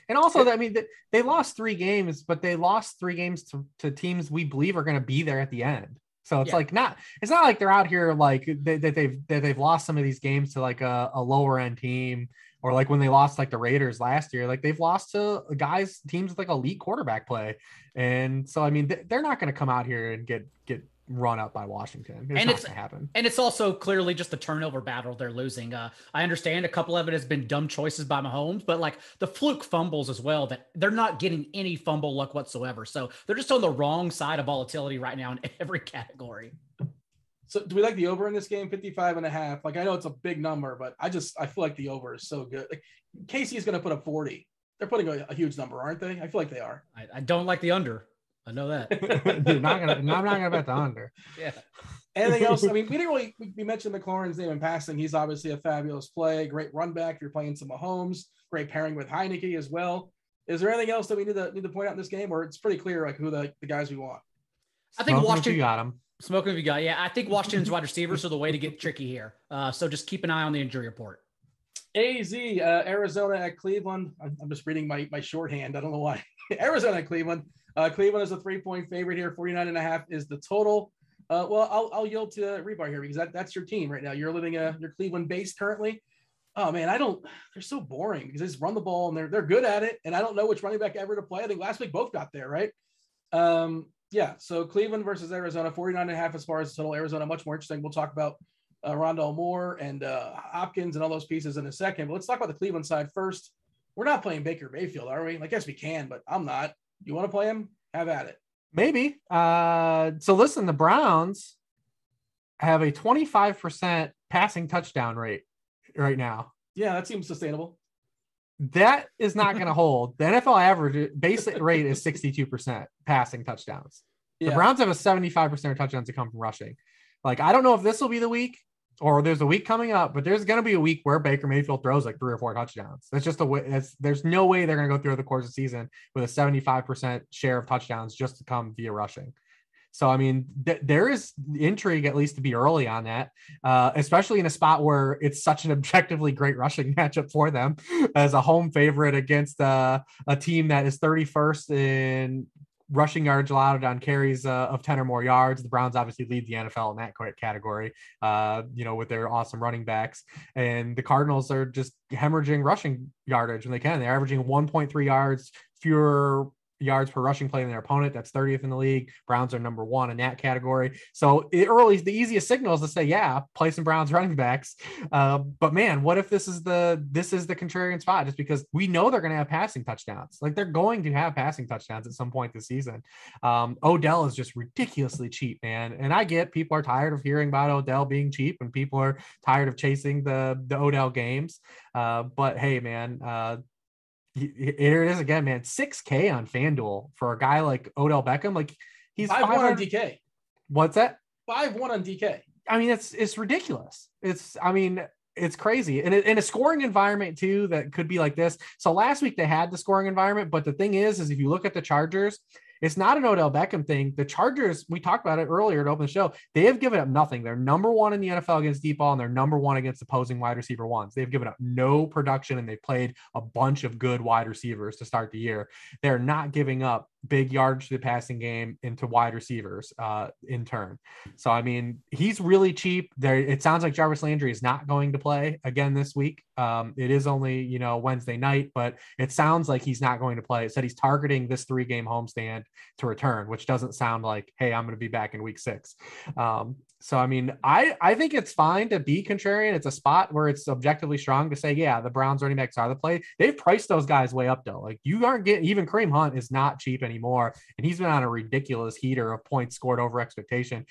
And also, I mean, they lost three games, but they lost three games to, to teams we believe are going to be there at the end. So it's yeah. like not it's not like they're out here like they, that they've that they've lost some of these games to like a, a, lower end team or like when they lost like the Raiders last year like they've lost to guys teams with like elite quarterback play and so I mean they're not going to come out here and get get run up by Washington. It's and it's happen. And it's also clearly just a turnover battle they're losing. Uh, I understand a couple of it has been dumb choices by Mahomes, but like the fluke fumbles as well, that they're not getting any fumble luck whatsoever. So they're just on the wrong side of volatility right now in every category. So do we like the over in this game 55 and a half? Like I know it's a big number, but I just I feel like the over is so good. Like KC is going to put up 40. They're putting a, a, huge number, aren't they? I feel like they are. I, I don't like the under. I know that. Dude, not gonna, I'm not gonna bet the under. Yeah. Anything else? I mean, we didn't really we mentioned McLaurin's name in passing. He's obviously a fabulous play, great run back. If you're playing some Mahomes, great pairing with Heinicke as well. Is there anything else that we need to need to point out in this game, or it's pretty clear like who the, the guys we want? I think Smoking Washington you got him. Smoking if you got, yeah. I think Washington's wide receivers are the way to get tricky here. Uh, so just keep an eye on the injury report. AZ, uh, Arizona at Cleveland. I'm just reading my my shorthand. I don't know why. Arizona at Cleveland. Uh, Cleveland is a three point favorite here. 49 and a half is the total. Uh, well, I'll, I'll yield to Hribar here because that, that's your team right now. You're living a you're Cleveland based currently. Oh man, I don't. They're so boring because they just run the ball and they're they're good at it. And I don't know which running back ever to play. I think last week both got there, right? Um, yeah. So Cleveland versus Arizona, 49 and a half as far as total. Arizona, much more interesting. We'll talk about uh, Rondale Moore and uh, Hopkins and all those pieces in a second. But let's talk about the Cleveland side first. We're not playing Baker Mayfield, are we? I guess we can, but I'm not. You want to play him? Have at it. Maybe. Uh, so listen, the Browns have a 25% passing touchdown rate right now. Yeah, that seems sustainable. That is not going to hold. The NFL average basic rate is 62% passing touchdowns. Yeah. The Browns have a 75% of touchdowns that come from rushing. Like, I don't know if this will be the week or there's a week coming up, but there's going to be a week where Baker Mayfield throws like three or four touchdowns. That's just a way. That's, there's no way they're going to go through the course of the season with a 75% share of touchdowns just to come via rushing. So, I mean, th- there is intrigue at least to be early on that, uh, especially in a spot where it's such an objectively great rushing matchup for them as a home favorite against uh, a team that is 31st in rushing yards allowed on carries uh, of 10 or more yards. The Browns obviously lead the NFL in that category, uh, you know, with their awesome running backs. And the Cardinals are just hemorrhaging rushing yardage when they can. They're averaging 1.3 yards fewer yards per rushing play than their opponent. That's 30th in the league. Browns are number one in that category. So it early, the easiest signal is to say, yeah, play some Browns running backs. Uh, but man, what if this is the this is the contrarian spot? Just because we know they're going to have passing touchdowns, like they're going to have passing touchdowns at some point this season. Um, Odell is just ridiculously cheap, man. And I get people are tired of hearing about Odell being cheap, and people are tired of chasing the the Odell games. Uh, but hey, man, uh, here it is again, man. 6K on FanDuel for a guy like Odell Beckham. Like he's five one on DK. What's that? Five one on DK. I mean, it's it's ridiculous. It's I mean, it's crazy. And in a scoring environment too, that could be like this. So last week they had the scoring environment, but the thing is, is if you look at the Chargers, it's not an Odell Beckham thing. The Chargers, we talked about it earlier to open the show, they have given up nothing. They're number one in the NFL against deep ball, and they're number one against opposing wide receiver ones. They've given up no production, and they played a bunch of good wide receivers to start the year. They're not giving up big yards to the passing game into wide receivers uh, in turn. So I mean, he's really cheap. There, it sounds like Jarvis Landry is not going to play again this week. Um, it is only you know Wednesday night, but it sounds like he's not going to play. It said he's targeting this three game homestand to return, which doesn't sound like hey, I'm going to be back in week six. Um, so I mean, I I think it's fine to be contrarian. It's a spot where it's objectively strong to say, yeah, the Browns running backs are the play. They've priced those guys way up though. Like you aren't getting even Kareem Hunt is not cheap anymore, and he's been on a ridiculous heater of points scored over expectation.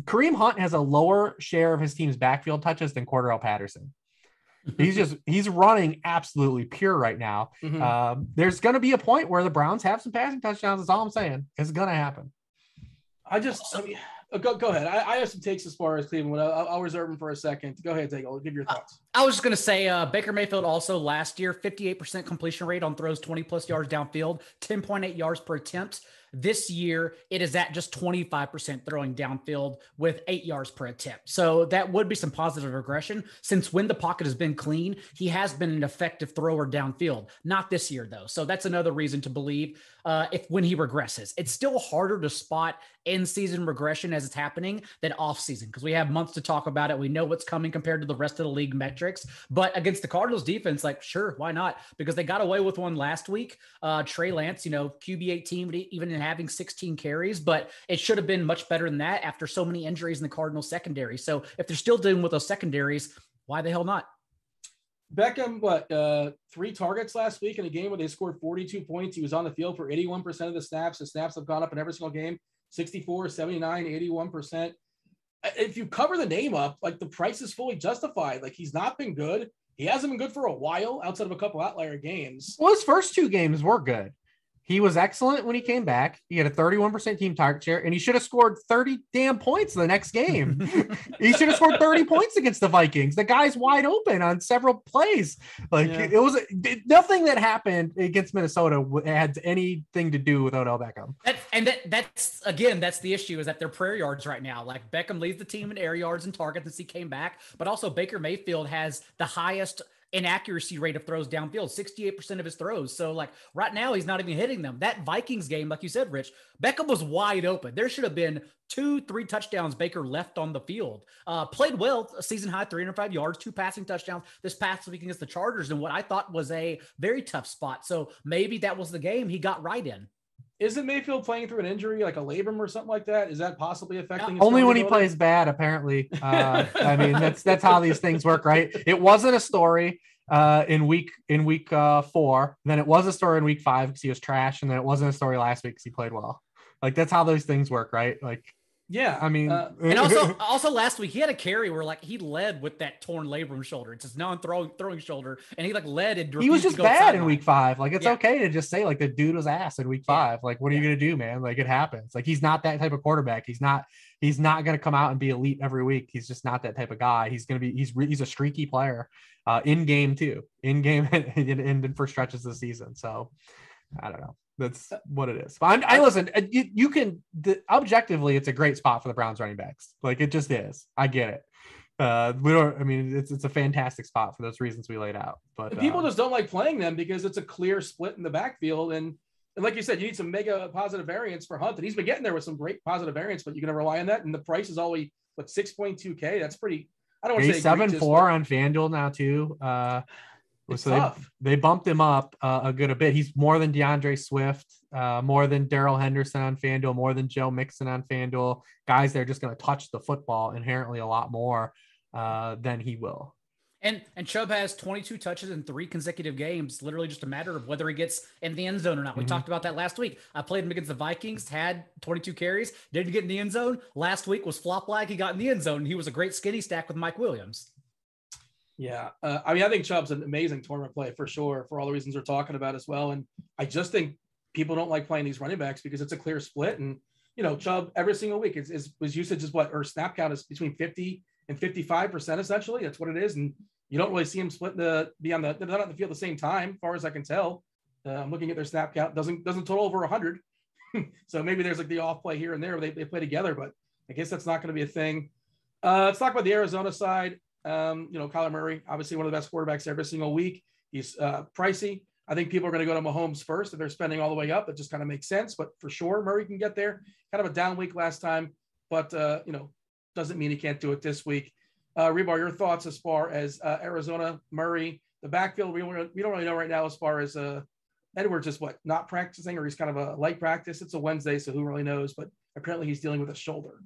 Kareem Hunt has a lower share of his team's backfield touches than Cordarrelle Patterson. he's just he's running absolutely pure right now. Mm-hmm. Um, there's going to be a point where the Browns have some passing touchdowns. That's all I'm saying. It's going to happen. I just, I mean, go, go ahead. I, I, have some takes as far as Cleveland. I'll, I'll reserve them for a second. Go ahead, take. I'll give your thoughts. I was just going to say uh, Baker Mayfield also last year, 58% completion rate on throws 20 plus yards downfield, 10.8 yards per attempt. This year, it is at just 25% throwing downfield with eight yards per attempt. So that would be some positive regression since when the pocket has been clean, he has been an effective thrower downfield. Not this year, though. So that's another reason to believe uh, if when he regresses. It's still harder to spot in season regression as it's happening than off season because we have months to talk about it. We know what's coming compared to the rest of the league metrics. But against the Cardinals defense, like, sure, why not? Because they got away with one last week. Uh, Trey Lance, you know, QB 18, even in having 16 carries, but it should have been much better than that after so many injuries in the Cardinals secondary. So if they're still dealing with those secondaries, why the hell not? Beckham, what, uh, three targets last week in a game where they scored 42 points. He was on the field for 81% of the snaps. The snaps have gone up in every single game 64, 79, 81%. If you cover the name up, like the price is fully justified. Like he's not been good. He hasn't been good for a while outside of a couple outlier games. Well, his first two games were good. He was excellent when he came back. He had a 31% team target share, and he should have scored 30 damn points in the next game. he should have scored 30 points against the Vikings. The guy's wide open on several plays. Like yeah. it was nothing that happened against Minnesota had anything to do with Odell Beckham. That, and that, that's again, that's the issue is that they're prayer yards right now. Like Beckham leads the team in air yards and targets since he came back, but also Baker Mayfield has the highest inaccuracy rate of throws downfield, 68% of his throws. So, like right now, he's not even hitting them. That Vikings game, like you said, Rich, Beckham was wide open. There should have been two, three touchdowns Baker left on the field. Uh, played well, a season high 305 yards, two passing touchdowns this past week against the Chargers, and what I thought was a very tough spot. So, maybe that was the game he got right in. Isn't Mayfield playing through an injury, like a labrum or something like that? Is that possibly affecting? Only when he plays bad, apparently. Uh, I mean, that's that's how these things work, right? It wasn't a story uh, in week in week uh, four. Then it was a story in week five because he was trash, and then it wasn't a story last week because he played well. Like that's how those things work, right? Like yeah, I mean, uh, and also also last week he had a carry where like he led with that torn labrum shoulder. It's his non-throwing throwing shoulder, and he like led and he was just bad in week five. Like it's yeah. okay to just say like the dude was ass in week five. Like what are yeah. you gonna do, man? Like it happens. Like he's not that type of quarterback. He's not he's not gonna come out and be elite every week. He's just not that type of guy. He's gonna be he's he's a streaky player, uh, in game too, in game and, and, and for stretches of the season. So I don't know. That's what it is. But I listen. Uh, you, you can the, objectively, it's a great spot for the Browns running backs. Like it just is. I get it. Uh, we don't. I mean, it's it's a fantastic spot for those reasons we laid out. But people uh, just don't like playing them because it's a clear split in the backfield, and And like you said, you need some mega positive variance for Hunt, and he's been getting there with some great positive variance. But you're going to rely on that, and the price is always what 6.2k. That's pretty. I don't want to say seven four on FanDuel now too. Uh, It's so they, tough. they bumped him up uh, a good a bit. He's more than D'Andre Swift, uh, more than Darrell Henderson on FanDuel, more than Joe Mixon on FanDuel. Guys, they're just going to touch the football inherently a lot more uh, than he will. And and Chubb has 22 touches in three consecutive games. Literally just a matter of whether he gets in the end zone or not. We Mhm. talked about that last week. I played him against the Vikings, had 22 carries, didn't get in the end zone. Last week was flop like he got in the end zone. And he was a great skinny stack with Mike Williams. Yeah, uh, I mean, I think Chubb's an amazing tournament play for sure, for all the reasons we're talking about as well. And I just think people don't like playing these running backs because it's a clear split. And you know, Chubb every single week is, is his usage is what or snap count is between fifty and fifty five percent essentially. That's what it is, and you don't really see him split the be on the they're not on the field at the same time, far as I can tell. Uh, I'm looking at their snap count doesn't doesn't total over hundred. so maybe there's like the off play here and there where they, they play together, but I guess that's not going to be a thing. Uh, let's talk about the Arizona side. Um, you know, Kyler Murray, obviously one of the best quarterbacks every single week. He's uh, pricey. I think people are going to go to Mahomes first if they're spending all the way up. It just kind of makes sense. But for sure, Murray can get there. Kind of a down week last time, but uh, you know, doesn't mean he can't do it this week. Uh, Hribar, your thoughts as far as uh, Arizona, Murray, the backfield? We we don't really know right now as far as uh, Edmonds is what not practicing or he's kind of a light practice. It's a Wednesday, so who really knows? But apparently he's dealing with a shoulder.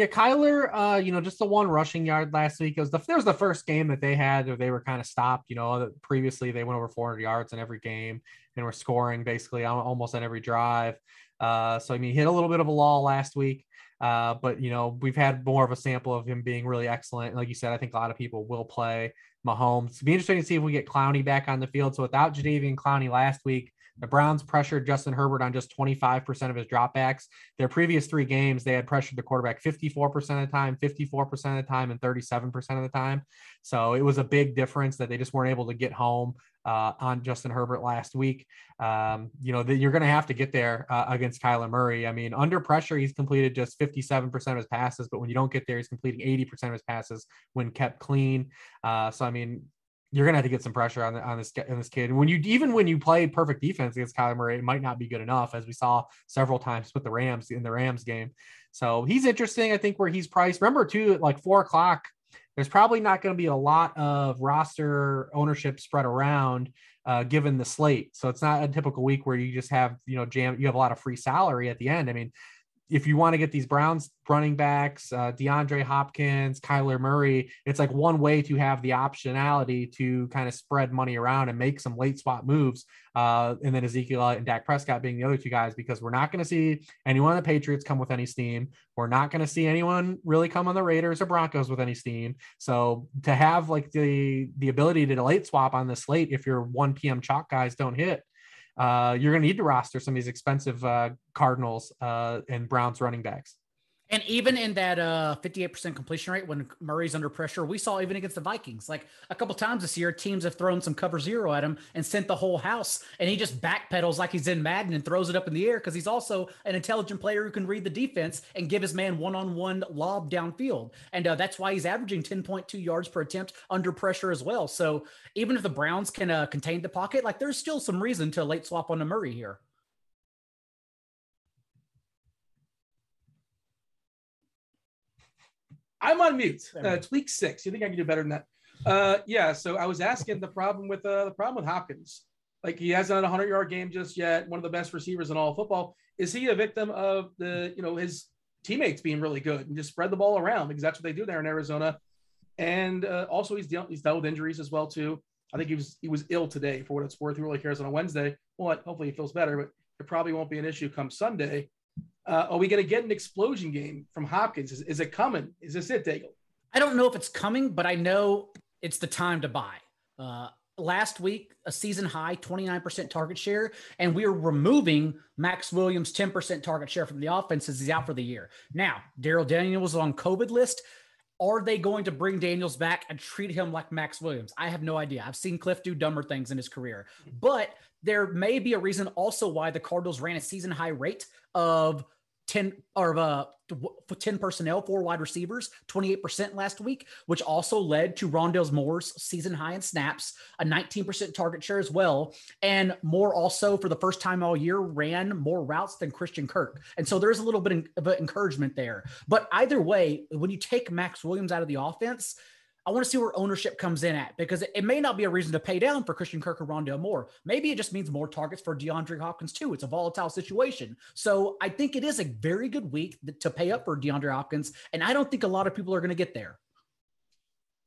Yeah, Kyler, uh, you know, just the one rushing yard last week. It was the there was the first game that they had where they were kind of stopped. You know, previously they went over 400 yards in every game and were scoring basically al- almost on every drive. Uh, so I mean, hit a little bit of a lull last week, uh, but you know, we've had more of a sample of him being really excellent. Like you said, I think a lot of people will play Mahomes. It'd be interesting to see if we get Clowney back on the field. So without Jadeveon Clowney last week, the Browns pressured Justin Herbert on just 25% of his dropbacks. Their previous three games, they had pressured the quarterback 54% of the time, 54% of the time, and 37% of the time. So it was a big difference that they just weren't able to get home uh, on Justin Herbert last week. Um, you know, that you're going to have to get there uh, against Kyler Murray. I mean, under pressure, he's completed just 57% of his passes, but when you don't get there, he's completing 80% of his passes when kept clean. Uh, so, I mean, you're gonna have to get some pressure on the, on this on this kid. And when you even when you play perfect defense against Kyler Murray, it might not be good enough, as we saw several times with the Rams in the Rams game. So he's interesting. I think where he's priced. Remember too, at like four o'clock, there's probably not going to be a lot of roster ownership spread around uh, given the slate. So it's not a typical week where you just have you know jam. You have a lot of free salary at the end. I mean, if you want to get these Browns running backs, uh, DeAndre Hopkins, Kyler Murray, it's like one way to have the optionality to kind of spread money around and make some late spot moves. Uh, and then Ezekiel and Dak Prescott being the other two guys, because we're not going to see anyone on the Patriots come with any steam. We're not going to see anyone really come on the Raiders or Broncos with any steam. So to have like the the ability to late swap on the slate, if your 1 p.m. chalk guys don't hit, uh, you're going to need to roster some of these expensive uh, Cardinals uh, and Browns running backs. And even in that uh, 58% completion rate when Murray's under pressure, we saw even against the Vikings, like a couple times this year, teams have thrown some cover zero at him and sent the whole house. And he just backpedals like he's in Madden and throws it up in the air because he's also an intelligent player who can read the defense and give his man one on one lob downfield. And uh, that's why he's averaging 10.2 yards per attempt under pressure as well. So even if the Browns can uh, contain the pocket, like there's still some reason to late swap on the Murray here. I'm on mute. Uh, it's week six. You think I can do better than that? Uh, yeah. So I was asking the problem with uh, the problem with Hopkins. Like he hasn't had a hundred yard game just yet. One of the best receivers in all of football. Is he a victim of the you know his teammates being really good and just spread the ball around because that's what they do there in Arizona. And uh, also he's dealt he's dealt with injuries as well too. I think he was he was ill today for what it's worth. He really cares on a Wednesday. Well, hopefully he feels better, but it probably won't be an issue come Sunday. Uh, are we going to get an explosion game from Hopkins? Is, is it coming? Is this it, Daigle? I don't know if it's coming, but I know it's the time to buy. Uh, last week, a season high 29% target share, and we're removing Maxx Williams' 10% target share from the offense as he's out for the year. Now, Darrell Daniels on COVID list. Are they going to bring Daniels back and treat him like Maxx Williams? I have no idea. I've seen Kliff do dumber things in his career, but there may be a reason also why the Cardinals ran a season high rate of 10 or uh, 10 personnel, four wide receivers, 28% last week, which also led to Rondale Moore's season high in snaps, a 19% target share as well. And Moore also, for the first time all year, ran more routes than Christian Kirk. And so there's a little bit of encouragement there. But either way, when you take Maxx Williams out of the offense, I want to see where ownership comes in at because it, may not be a reason to pay down for Christian Kirk or Rondale Moore. Maybe it just means more targets for DeAndre Hopkins too. It's a volatile situation. So I think it is a very good week to pay up for DeAndre Hopkins. And I don't think a lot of people are going to get there.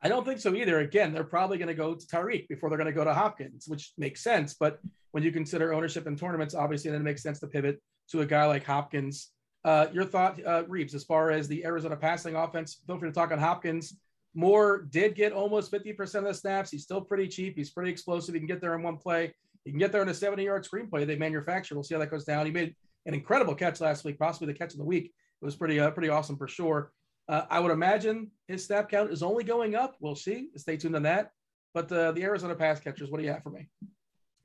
I don't think so either. Again, they're probably going to go to Tyreek before they're going to go to Hopkins, which makes sense. But when you consider ownership in tournaments, obviously then it makes sense to pivot to a guy like Hopkins. Uh, your thought, uh, Reeves, as far as the Arizona passing offense, feel free to talk on Hopkins Moore did get almost 50% of the snaps. He's still pretty cheap. He's pretty explosive. He can get there in one play. He can get there in a 70 yard screenplay they manufacture. We'll see how that goes down. He made an incredible catch last week, possibly the catch of the week. It was pretty, uh, pretty awesome for sure. Uh, I would imagine his snap count is only going up. We'll see. Stay tuned on that. But uh, the Arizona pass catchers, what do you have for me?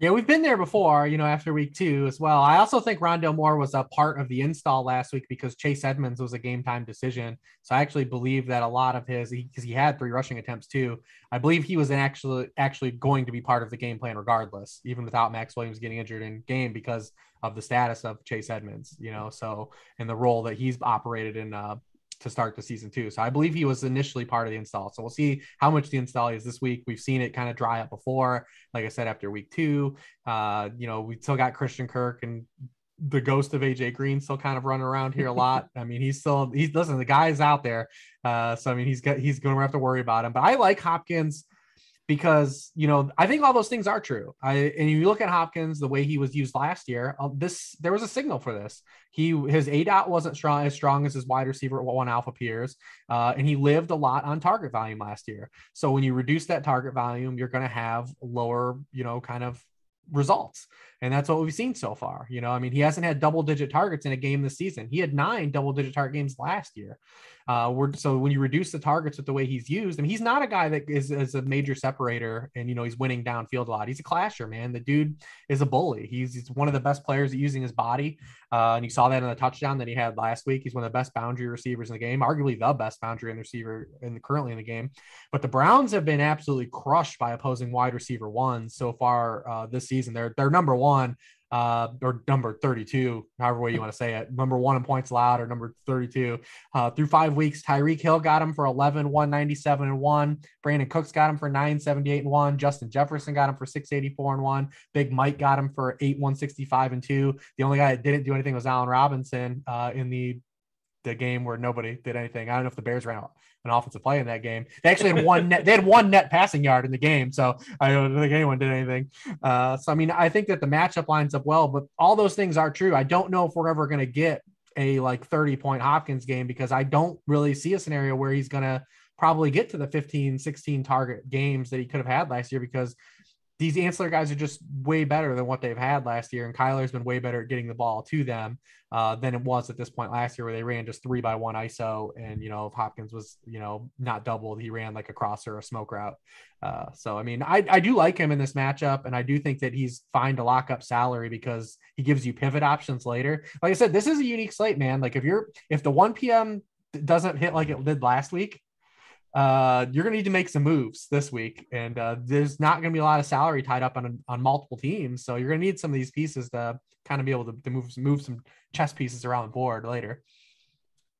Yeah, we've been there before, you know, after week two as well. I also think Rondale Moore was a part of the install last week because Chase Edmonds was a game time decision. So I actually believe that a lot of his, because he, he, had three rushing attempts too, I believe he was actually actually going to be part of the game plan regardless, even without Maxx Williams getting injured in game because of the status of Chase Edmonds, you know, so and the role that he's operated in uh, to start the season too. So I believe he was initially part of the install. So we'll see how much the install is this week. We've seen it kind of dry up before. Like I said, after week two, uh, you know, we still got Christian Kirk and the ghost of AJ Green still kind of running around here a lot. I mean, he's still he's listen, the guy's out there. Uh, so I mean, he's got he's going to have to worry about him. But I like Hopkins because you know I think all those things are true. I and you look at Hopkins the way he was used last year. Uh, this there was a signal for this. He his A dot wasn't strong as strong as his wide receiver one alpha peers, uh, and he lived a lot on target volume last year. So when you reduce that target volume, you're going to have lower you know kind of results. And that's what we've seen so far. You know, I mean, he hasn't had double digit targets in a game this season. He had nine double digit target games last year. Uh, we're, so when you reduce the targets with the way he's used, I mean, he's not a guy that is, is a major separator and, you know, he's winning downfield a lot. He's a clasher, man. The dude is a bully. He's, he's one of the best players using his body. Uh, and you saw that in the touchdown that he had last week. He's one of the best boundary receivers in the game, arguably the best boundary and receiver in the, currently in the game. But the Browns have been absolutely crushed by opposing wide receiver ones so far uh, this season. They're, they're number one uh, or number 32, however way you want to say it, number one in points allowed or number 32. Uh, through five weeks, Tyreek Hill got him for 11, 197 and one. Brandin Cooks got him for 978 and one. Justin Jefferson got him for 684 and one. Big Mike got him for 8, 165 and two. The only guy that didn't do anything was Allen Robinson uh, in the the game where nobody did anything. I don't know if the Bears ran an offensive play in that game. They actually had one net. They had one net passing yard in the game, so I don't think anyone did anything. Uh, so I mean, I think that the matchup lines up well, but all those things are true. I don't know if we're ever going to get a like 30 point Hopkins game because I don't really see a scenario where he's going to probably get to the 15, 16 target games that he could have had last year because these ancillary guys are just way better than what they've had last year. And Kyler's been way better at getting the ball to them uh, than it was at this point last year, where they ran just three by one ISO. And, you know, if Hopkins was, you know, not doubled, he ran like a crosser or a smoke route. Uh, so, I mean, I, I do like him in this matchup. And I do think that he's fine to lock up salary because he gives you pivot options later. Like I said, this is a unique slate, man. Like if you're, if the 1 p.m. doesn't hit like it did last week, uh, you're going to need to make some moves this week, and uh, there's not going to be a lot of salary tied up on on multiple teams. So you're going to need some of these pieces to kind of be able to, to move move some chess pieces around the board later.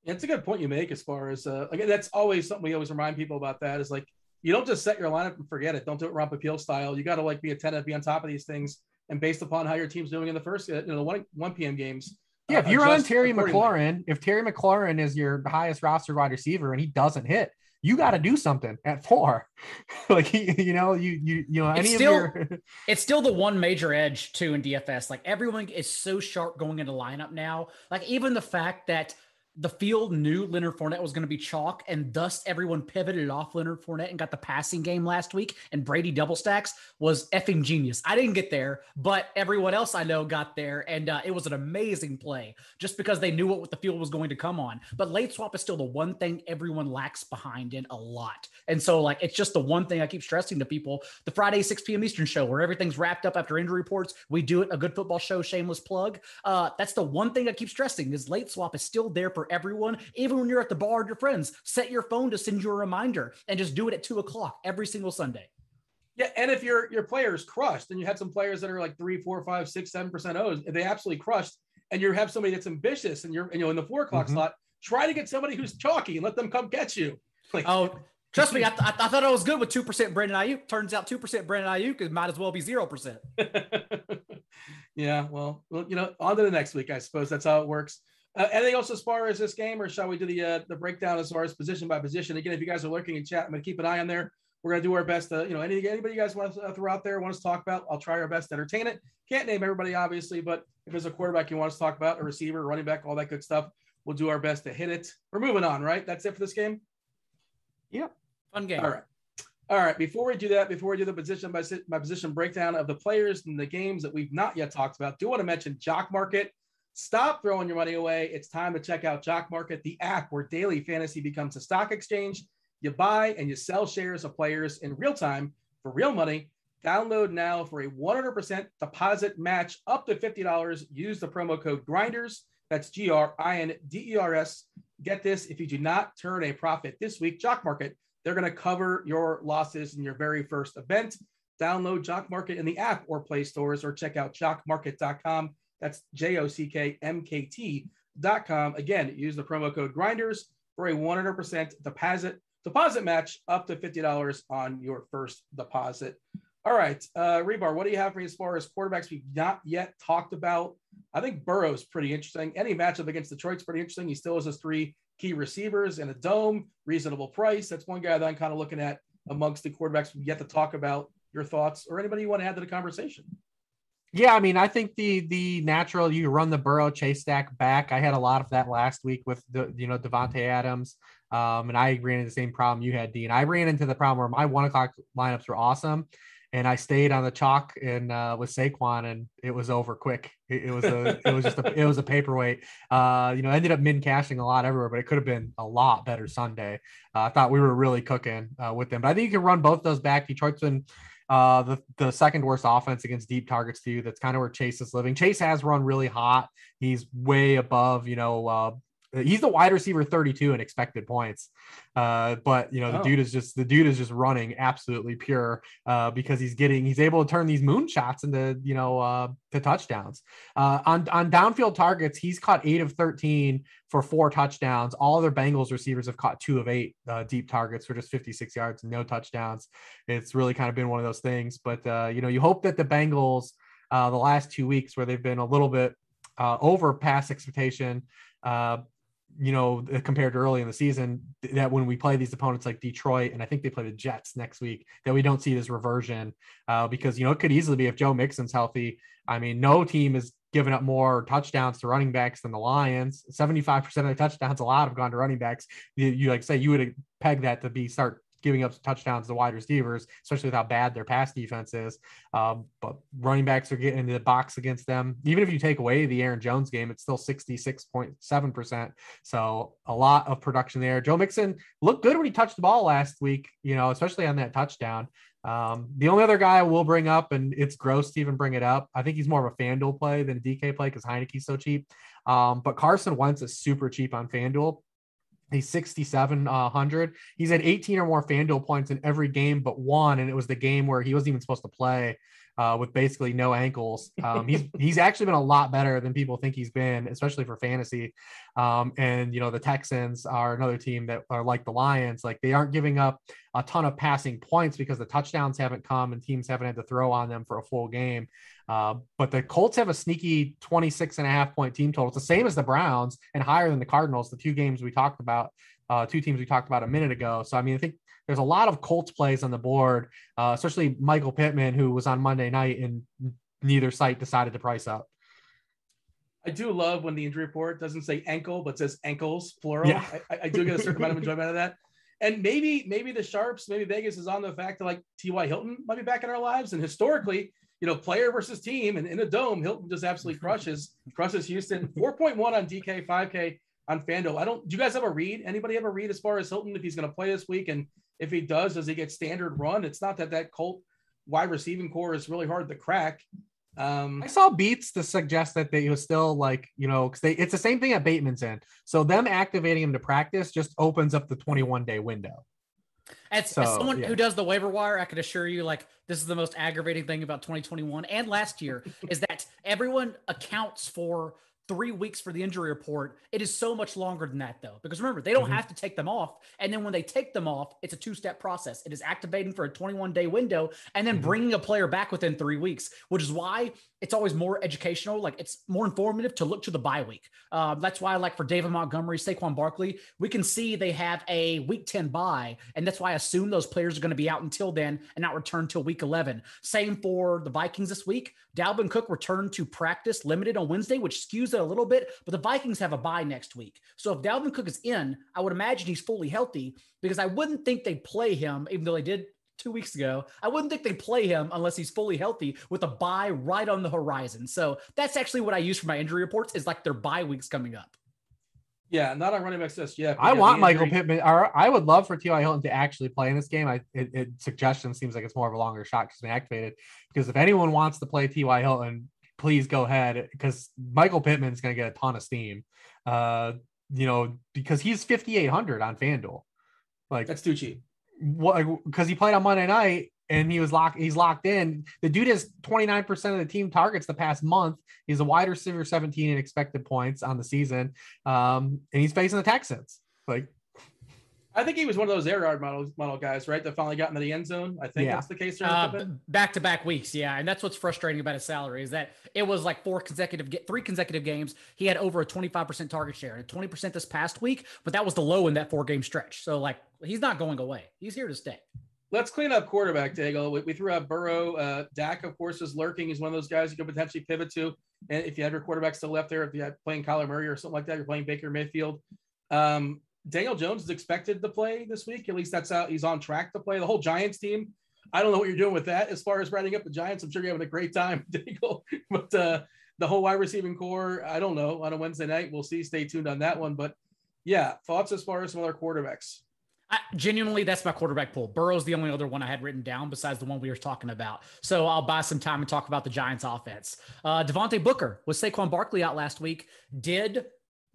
It's a good point you make as far as uh, again, that's always something we always remind people about. That is like you don't just set your lineup and forget it. Don't do it Ron Popeil style. You got to like be attentive, be on top of these things, and based upon how your team's doing in the first, uh, you know, the one one p.m. games. Yeah, if uh, you're on Terry McLaurin, if Terry McLaurin is your highest roster wide receiver and he doesn't hit, you got to do something at four. like you know, you you you know, it's still your... it's still the one major edge too in DFS. Like everyone is so sharp going into lineup now. Like even the fact that the field knew Leonard Fournette was going to be chalk, and thus everyone pivoted off Leonard Fournette and got the passing game last week. And Brady double stacks was effing genius. I didn't get there, but everyone else I know got there, and uh, it was an amazing play just because they knew what the field was going to come on. But late swap is still the one thing everyone lacks behind in a lot, and so like it's just the one thing I keep stressing to people: the Friday 6 p.m. Eastern show where everything's wrapped up after injury reports. We do it a good football show. Shameless plug. Uh, that's the one thing I keep stressing is late swap is still there for everyone, even when you're at the bar with your friends. Set your phone to send you a reminder and just do it at two o'clock every single Sunday. Yeah, and if your your players crushed, and you had some players that are like three, four, five, six, seven percent O's, they absolutely crushed, and you have somebody that's ambitious, and you're you know in the four o'clock mm-hmm. slot, try to get somebody who's chalky and let them come get you. Like, oh, trust me, I, th- I thought I was good with two percent Brandon Aiyuk. Turns out two percent Brandon Aiyuk it might as well be zero percent. yeah, well, well, you know, on to the next week, I suppose that's how it works. Uh, anything else as far as this game, or shall we do the uh, the breakdown as far as position by position? Again, if you guys are lurking in chat, I'm going to keep an eye on there. We're going to do our best to, you know, any, anybody you guys want to throw out there, want us to talk about, I'll try our best to entertain it. Can't name everybody, obviously, but if there's a quarterback you want us to talk about, a receiver, running back, all that good stuff, we'll do our best to hit it. We're moving on, right? That's it for this game? Yep. Fun game. All right. All right. Before we do that, before we do the position by, by position breakdown of the players and the games that we've not yet talked about, do want to mention Jock Market. Stop throwing your money away. It's time to check out Jock Market, the app where daily fantasy becomes a stock exchange. You buy and you sell shares of players in real time for real money. Download now for a 100% deposit match up to $50. Use the promo code GRINDERS. That's G R I N D E R S. Get this if you do not turn a profit this week, Jock Market, they're going to cover your losses in your very first event. Download Jock Market in the app or Play stores or check out jockmarket.com that's J O C K M K T.com. Again, use the promo code grinders for a 100% deposit deposit match up to $50 on your first deposit. All right, uh, Hribar, what do you have for me as far as quarterbacks we've not yet talked about? I think Burrow's pretty interesting. Any matchup against Detroit's pretty interesting. He still has his three key receivers and a dome, reasonable price. That's one guy that I'm kind of looking at amongst the quarterbacks we've yet to talk about. Your thoughts or anybody you want to add to the conversation? Yeah, I mean, I think the the natural you run the Burrow chase stack back. I had a lot of that last week with the you know Davante Adams, um, and I ran into the same problem you had, Dean. I ran into the problem where my one o'clock lineups were awesome, and I stayed on the chalk and uh, with Saquon, and it was over quick. It, it was a it was just a it was a paperweight. Uh, you know, ended up min cashing a lot everywhere, but it could have been a lot better Sunday. Uh, I thought we were really cooking uh, with them, but I think you can run both those back. Detroit's been uh, the the second worst offense against deep targets to you. That's kind of where Chase is living. Chase has run really hot. He's way above, you know, uh, he's the wide receiver 32 in expected points. Uh, but you know, the oh. dude is just the dude is just running absolutely pure uh, because he's getting he's able to turn these moon shots into you know uh, to touchdowns. Uh, on on downfield targets, he's caught eight of 13 for four touchdowns. All other Bengals receivers have caught two of eight uh, deep targets for just 56 yards and no touchdowns. It's really kind of been one of those things. But uh, you know, you hope that the Bengals the last two weeks where they've been a little bit over past expectation uh, you know, uh, compared to early in the season, that when we play these opponents like Detroit, and I think they play the Jets next week, that we don't see this reversion uh, because, you know, it could easily be if Joe Mixon's healthy. I mean, no team has given up more touchdowns to running backs than the Lions. 75% of the touchdowns allowed have gone to running backs. You, you like say you would peg that to be start giving up touchdowns to wide receivers, especially with how bad their pass defense is. Um, but running backs are getting into the box against them. Even if you take away the Aaron Jones game, it's still 66.7%. So a lot of production there. Joe Mixon looked good when he touched the ball last week, you know, especially on that touchdown. Um, the only other guy I will bring up, and it's gross to even bring it up, I think he's more of a FanDuel play than a DK play because Heinicke's so cheap. Um, but Carson Wentz is super cheap on FanDuel. He's 6,700. Uh, he's had 18 or more FanDuel points in every game but one, and it was the game where he wasn't even supposed to play uh, with basically no ankles. Um, he's he's actually been a lot better than people think he's been, especially for fantasy. Um, and you know the Texans are another team that are like the Lions, like they aren't giving up a ton of passing points because the touchdowns haven't come and teams haven't had to throw on them for a full game. Uh, but the Colts have a sneaky 26 and a half point team total. It's the same as the Browns and higher than the Cardinals, the two games we talked about, uh, two teams we talked about a minute ago. So, I mean, I think there's a lot of Colts plays on the board, uh, especially Michael Pittman, who was on Monday night and neither site decided to price up. I do love when the injury report doesn't say ankle, but says ankles, plural. Yeah. I, I do get a certain amount of enjoyment out of that. And maybe, maybe the Sharps, maybe Vegas is on the fact that like T.Y. Hilton might be back in our lives. And historically, you know, player versus team and in a dome, Hilton just absolutely crushes, crushes Houston. 4.1 on DK, 5K on FanDuel. I don't, do you guys have a read? Anybody have a read as far as Hilton if he's going to play this week? And if he does, does he get standard run? It's not that that Colt wide receiving corps is really hard to crack. Um, I saw beats to suggest that they was still like, you know, because they it's the same thing at Bateman's end. So them activating him to practice just opens up the 21 day window. As, So, as someone yeah. who does the waiver wire, I can assure you, like this is the most aggravating thing about 2021 and last year is that everyone accounts for three weeks for the injury report. It is so much longer than that, though, because remember they don't Mhm. have to take them off, and then when they take them off, it's a two-step process. It is activating for a 21-day window, and then Mhm. bringing a player back within three weeks, which is why it's always more educational. Like it's more informative to look to the bye week. Um, that's why, like for David Montgomery, Saquon Barkley, we can see they have a week 10 bye. And that's why I assume those players are going to be out until then and not return till week 11. Same for the Vikings this week. Dalvin Cook returned to practice limited on Wednesday, which skews it a little bit, but the Vikings have a bye next week. So if Dalvin Cook is in, I would imagine he's fully healthy because I wouldn't think they'd play him, even though they did two weeks ago. I wouldn't think they play him unless he's fully healthy with a bye right on the horizon. So that's actually what I use for my injury reports is like their bye weeks coming up. yeah, not on running backs just yet. I yeah, the want Michael injury- Pittman, or I would love for T.Y. Hilton to actually play in this game. I it, it suggestion seems like it's more of a longer shot because been activated. Because if anyone wants to play T.Y. Hilton, please go ahead because Michael Pittman's going to get a ton of steam. Uh, you know, because he's 5,800 on FanDuel. Like That's too cheap. What because he played on Monday night and he was locked. He's locked in. The dude has 29% of the team targets the past month. He's a wide receiver, 17 in expected points on the season. Um, and he's facing the Texans. Like, I think he was one of those air yard model model guys, right? That finally got into the end zone. I think Yeah. that's the case. Uh, back to back weeks, yeah, and that's what's frustrating about his salary is that it was like four consecutive, ga- three consecutive games. He had over a twenty five percent target share and twenty percent this past week, but that was the low in that four game stretch. So like he's not going away; he's here to stay. Let's clean up quarterback, Daigle. We, we threw out Burrow. Uh, Dak, of course, is lurking. He's one of those guys you could potentially pivot to. And if you have your quarterback still left there, if you had playing Kyler Murray or something like that, you're playing Baker Mayfield. Um, Daniel Jones is expected to play this week. At least that's how he's on track to play. The whole Giants team. I don't know what you're doing with that as far as writing up the Giants. I'm sure you're having a great time, Daigle. But uh, the whole wide receiving corps, I don't know. On a Wednesday night, we'll see. Stay tuned on that one. But yeah, thoughts as far as some other quarterbacks. I, genuinely, that's my quarterback pool. Burrow's the only other one I had written down besides the one we were talking about. So I'll buy some time and talk about the Giants offense. Uh, Devontae Booker with Saquon Barkley out last week did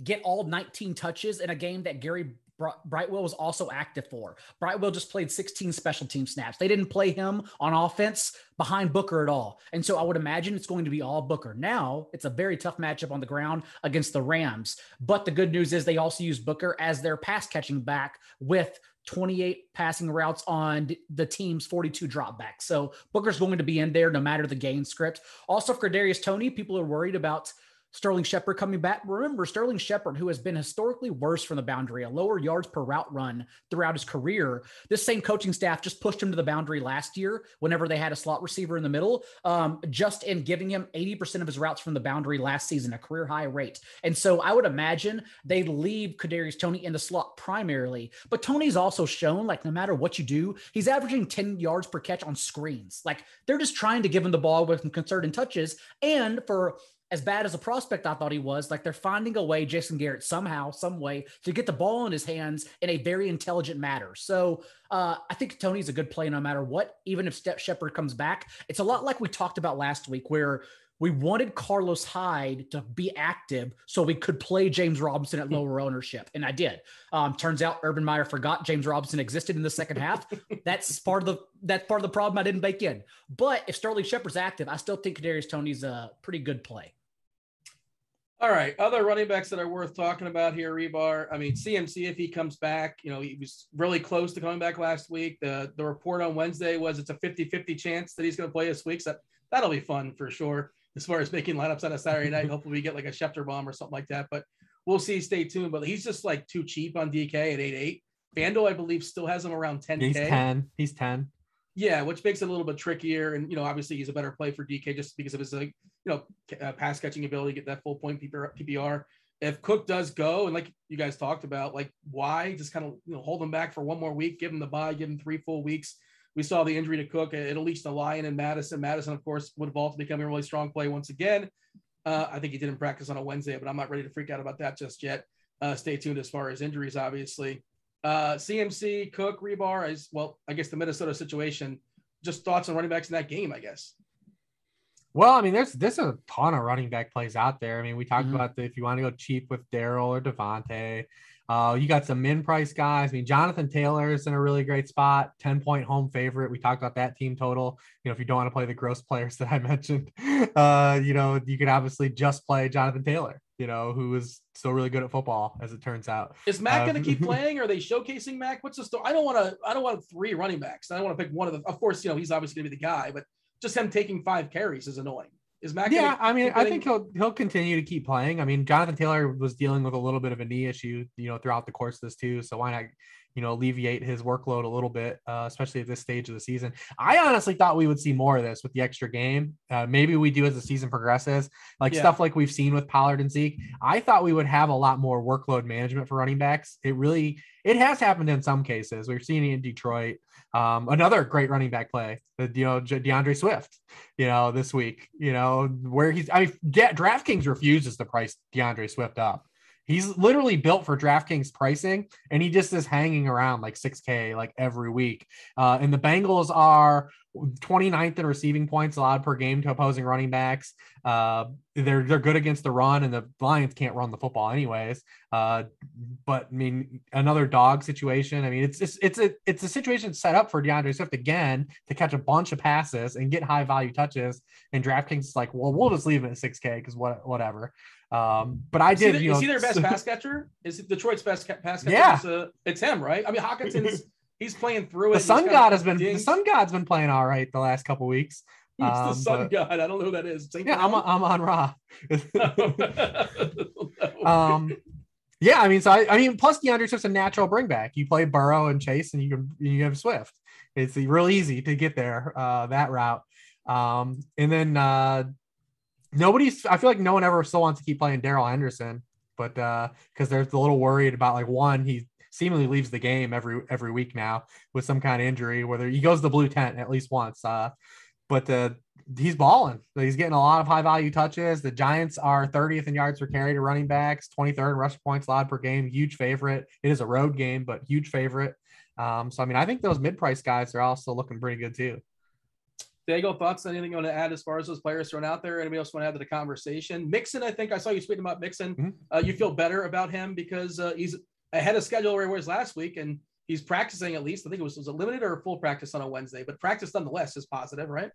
get all 19 touches in a game that Gary Br- Brightwell was also active for. Brightwell just played 16 special team snaps. They didn't play him on offense behind Booker at all. And so I would imagine it's going to be all Booker. Now it's a very tough matchup on the ground against the Rams. But the good news is they also use Booker as their pass catching back with 28 passing routes on the team's 42 dropbacks. So Booker's going to be in there no matter the game script. Also for Darius Toney, people are worried about Sterling Shepard coming back. Remember, Sterling Shepard, who has been historically worse from the boundary, a lower yards per route run throughout his career. This same coaching staff just pushed him to the boundary last year whenever they had a slot receiver in the middle, um, just in giving him 80% of his routes from the boundary last season, a career high rate. And so I would imagine they leave Kadarius Toney in the slot primarily. But Toney's also shown, like, no matter what you do, he's averaging 10 yards per catch on screens. Like, they're just trying to give him the ball with some concerted touches. And for as bad as a prospect I thought he was, like they're finding a way, Jason Garrett, somehow, some way to get the ball in his hands in a very intelligent manner. So uh, I think Toney's a good play no matter what, even if Step Shepard comes back. It's a lot like we talked about last week, where we wanted Carlos Hyde to be active so we could play James Robinson at lower ownership. And I did. Um, turns out Urban Meyer forgot James Robinson existed in the second half. That's part of the that's part of the problem I didn't bake in. But if Sterling Shepard's active, I still think Kadarius Toney's a pretty good play. All right, other running backs that are worth talking about here, Hribar. I mean, CMC if he comes back, you know, he was really close to coming back last week. The the report on Wednesday was it's a 50-50 chance that he's going to play this week. So that'll be fun for sure. As far as making lineups on a Saturday night, hopefully we get like a Schefter bomb or something like that. But we'll see. Stay tuned. But he's just like too cheap on DK at 8-8. FanDuel, I believe, still has him around 10K. he's 10. He's 10. Yeah, which makes it a little bit trickier. And you know, obviously he's a better play for DK just because of his like you know, uh, pass catching ability, get that full point PPR. If Cook does go, and like you guys talked about, like why just kind of you know hold him back for one more week, give him the bye, give him three full weeks. We saw the injury to Cook. It unleashed the lion and Mattison. Mattison, of course, would evolve to become a really strong play once again. Uh, I think he didn't practice on a Wednesday, but I'm not ready to freak out about that just yet. Uh, stay tuned as far as injuries, obviously. Uh, CMC, Cook, Hribar, as well, I guess the Minnesota situation. Just thoughts on running backs in that game, I guess. Well, I mean, there's there's a ton of running back plays out there. I mean, we talked mm-hmm. about the, if you want to go cheap with Daryl or Davante, uh, you got some min price guys. I mean, Jonathan Taylor is in a really great spot, 10 point home favorite. We talked about that team total. You know, if you don't want to play the gross players that I mentioned, uh, you know, you could obviously just play Jonathan Taylor, you know, who is still really good at football, as it turns out. Is Mack um, going to keep playing? Are they showcasing Mack? What's the story? I don't want to, I don't want three running backs. I don't want to pick one of them. Of course, you know, he's obviously going to be the guy, but just him taking five carries is annoying. Is Mack? Yeah, I mean, I think he'll he'll continue to keep playing. I mean, Jonathan Taylor was dealing with a little bit of a knee issue, you know, throughout the course of this too. So why not, you know, alleviate his workload a little bit, uh, especially at this stage of the season. I honestly thought we would see more of this with the extra game. Uh, maybe we do as the season progresses, like yeah. stuff like we've seen with Pollard and Zeke. I thought we would have a lot more workload management for running backs. It really, it has happened in some cases. We've seen it in Detroit. Um, another great running back play, you know, D'Andre Swift, you know, this week, you know, where he's, I mean, DraftKings refuses to price D'Andre Swift up. He's literally built for DraftKings pricing, and he just is hanging around like 6K like every week. Uh, and the Bengals are 29th in receiving points allowed per game to opposing running backs. Uh, they're they're good against the run, and the Lions can't run the football anyways. Uh, but I mean, another dog situation. I mean, it's it's it's a it's a situation set up for D'Andre Swift again to catch a bunch of passes and get high value touches. And DraftKings is like, well, we'll just leave it at 6K because what whatever. Um, but I did. Is he, you know, is he their best pass catcher? Is it Detroit's best pass catcher? Yeah, it's, uh, it's him, right? I mean, Hockenson's he's playing through it. The Sun God has been the Sun God's been playing all right the last couple weeks. Who's um, the Sun but, God? I don't know who that is. Yeah, I'm, Amon-Ra. um, yeah, I mean, so I, I mean, plus D'Andre Swift's a natural bring back. You play Burrow and Chase, and you can you have Swift. It's real easy to get there uh, that route. Um, and then uh, nobody's I feel like no one ever still wants to keep playing Darrell Henderson, but uh because they're a little worried about like one, he seemingly leaves the game every every week now with some kind of injury, whether he goes the blue tent at least once. Uh but uh he's balling. He's getting a lot of high value touches. The Giants are 30th in yards per carry to running backs, 23rd rush points allowed per game. Huge favorite. It is a road game, but huge favorite. Um, so I mean, I think those mid price guys are also looking pretty good too. Daigle, thoughts? Anything you want to add as far as those players thrown out there? Anybody else want to add to the conversation? Mixon, I think I saw you speaking about Mixon. Mm-hmm. Uh, you feel better about him because uh, he's ahead of schedule where he was last week, and he's practicing at least. I think it was was it limited or a full practice on a Wednesday, but practice nonetheless is positive, right?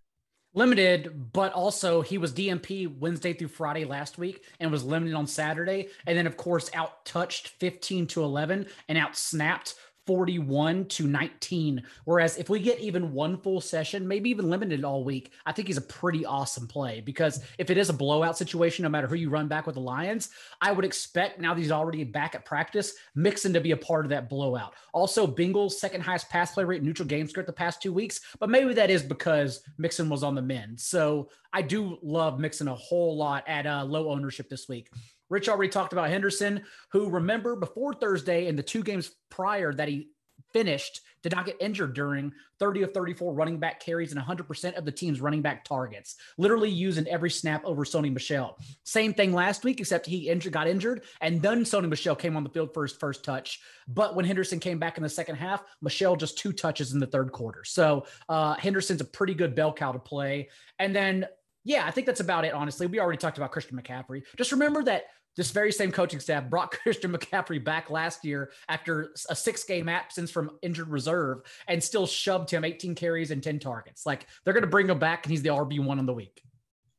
Limited, but also he was DNP Wednesday through Friday last week and was limited on Saturday, and then of course out touched 15 to 11 and out snapped 41 to 19. Whereas if we get even one full session, maybe even limited all week, I think he's a pretty awesome play because if it is a blowout situation, no matter who you run back with the Lions, I would expect now that he's already back at practice, Mixon to be a part of that blowout. Also, Bengals second highest pass play rate, neutral game script the past two weeks, but maybe that is because Mixon was on the mend. So I do love Mixon a whole lot at uh, low ownership this week. Rich already talked about Henderson, who remember before Thursday and the two games prior that he finished did not get injured during 30 of 34 running back carries and 100% of the team's running back targets, literally using every snap over Sony Michel. Same thing last week, except he injured, got injured, and then Sony Michel came on the field for his first touch. But when Henderson came back in the second half, Michel just two touches in the third quarter. So uh, Henderson's a pretty good bell cow to play. And then yeah, I think that's about it, honestly. We already talked about Christian McCaffrey. Just remember that this very same coaching staff brought Christian McCaffrey back last year after a six game absence from injured reserve and still shoved him 18 carries and 10 targets. Like they're going to bring him back and he's the RB1 on the week.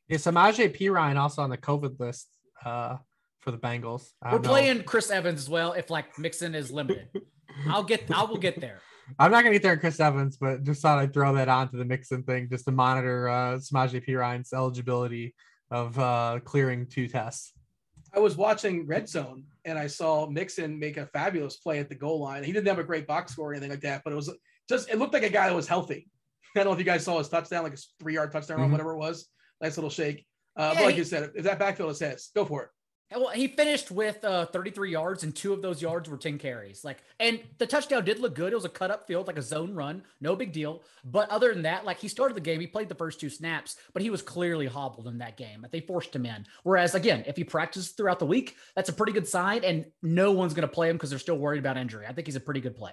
Is Samaje Perine also on the COVID list uh, for the Bengals? We're playing Chris Evans as well if like Mixon is limited. I'll get, I will get there. I'm not gonna get there in Chris Evans, but just thought I'd throw that onto the Mixon thing just to monitor uh Samaje Perine's eligibility of uh clearing two tests. I was watching Red Zone and I saw Mixon make a fabulous play at the goal line. He didn't have a great box score or anything like that, but it was just it looked like a guy that was healthy. I don't know if you guys saw his touchdown, like a three yard touchdown mm-hmm. or whatever it was. Nice little shake. Uh, Yeah, but like he- you said, if that backfield is his, go for it. Well, he finished with uh, 33 yards, and two of those yards were 10 carries. Like, and the touchdown did look good. It was a cut up field, like a zone run, no big deal. But other than that, like he started the game, he played the first two snaps, but he was clearly hobbled in that game. They forced him in. Whereas, again, if he practices throughout the week, that's a pretty good sign, and no one's going to play him because they're still worried about injury. I think he's a pretty good play.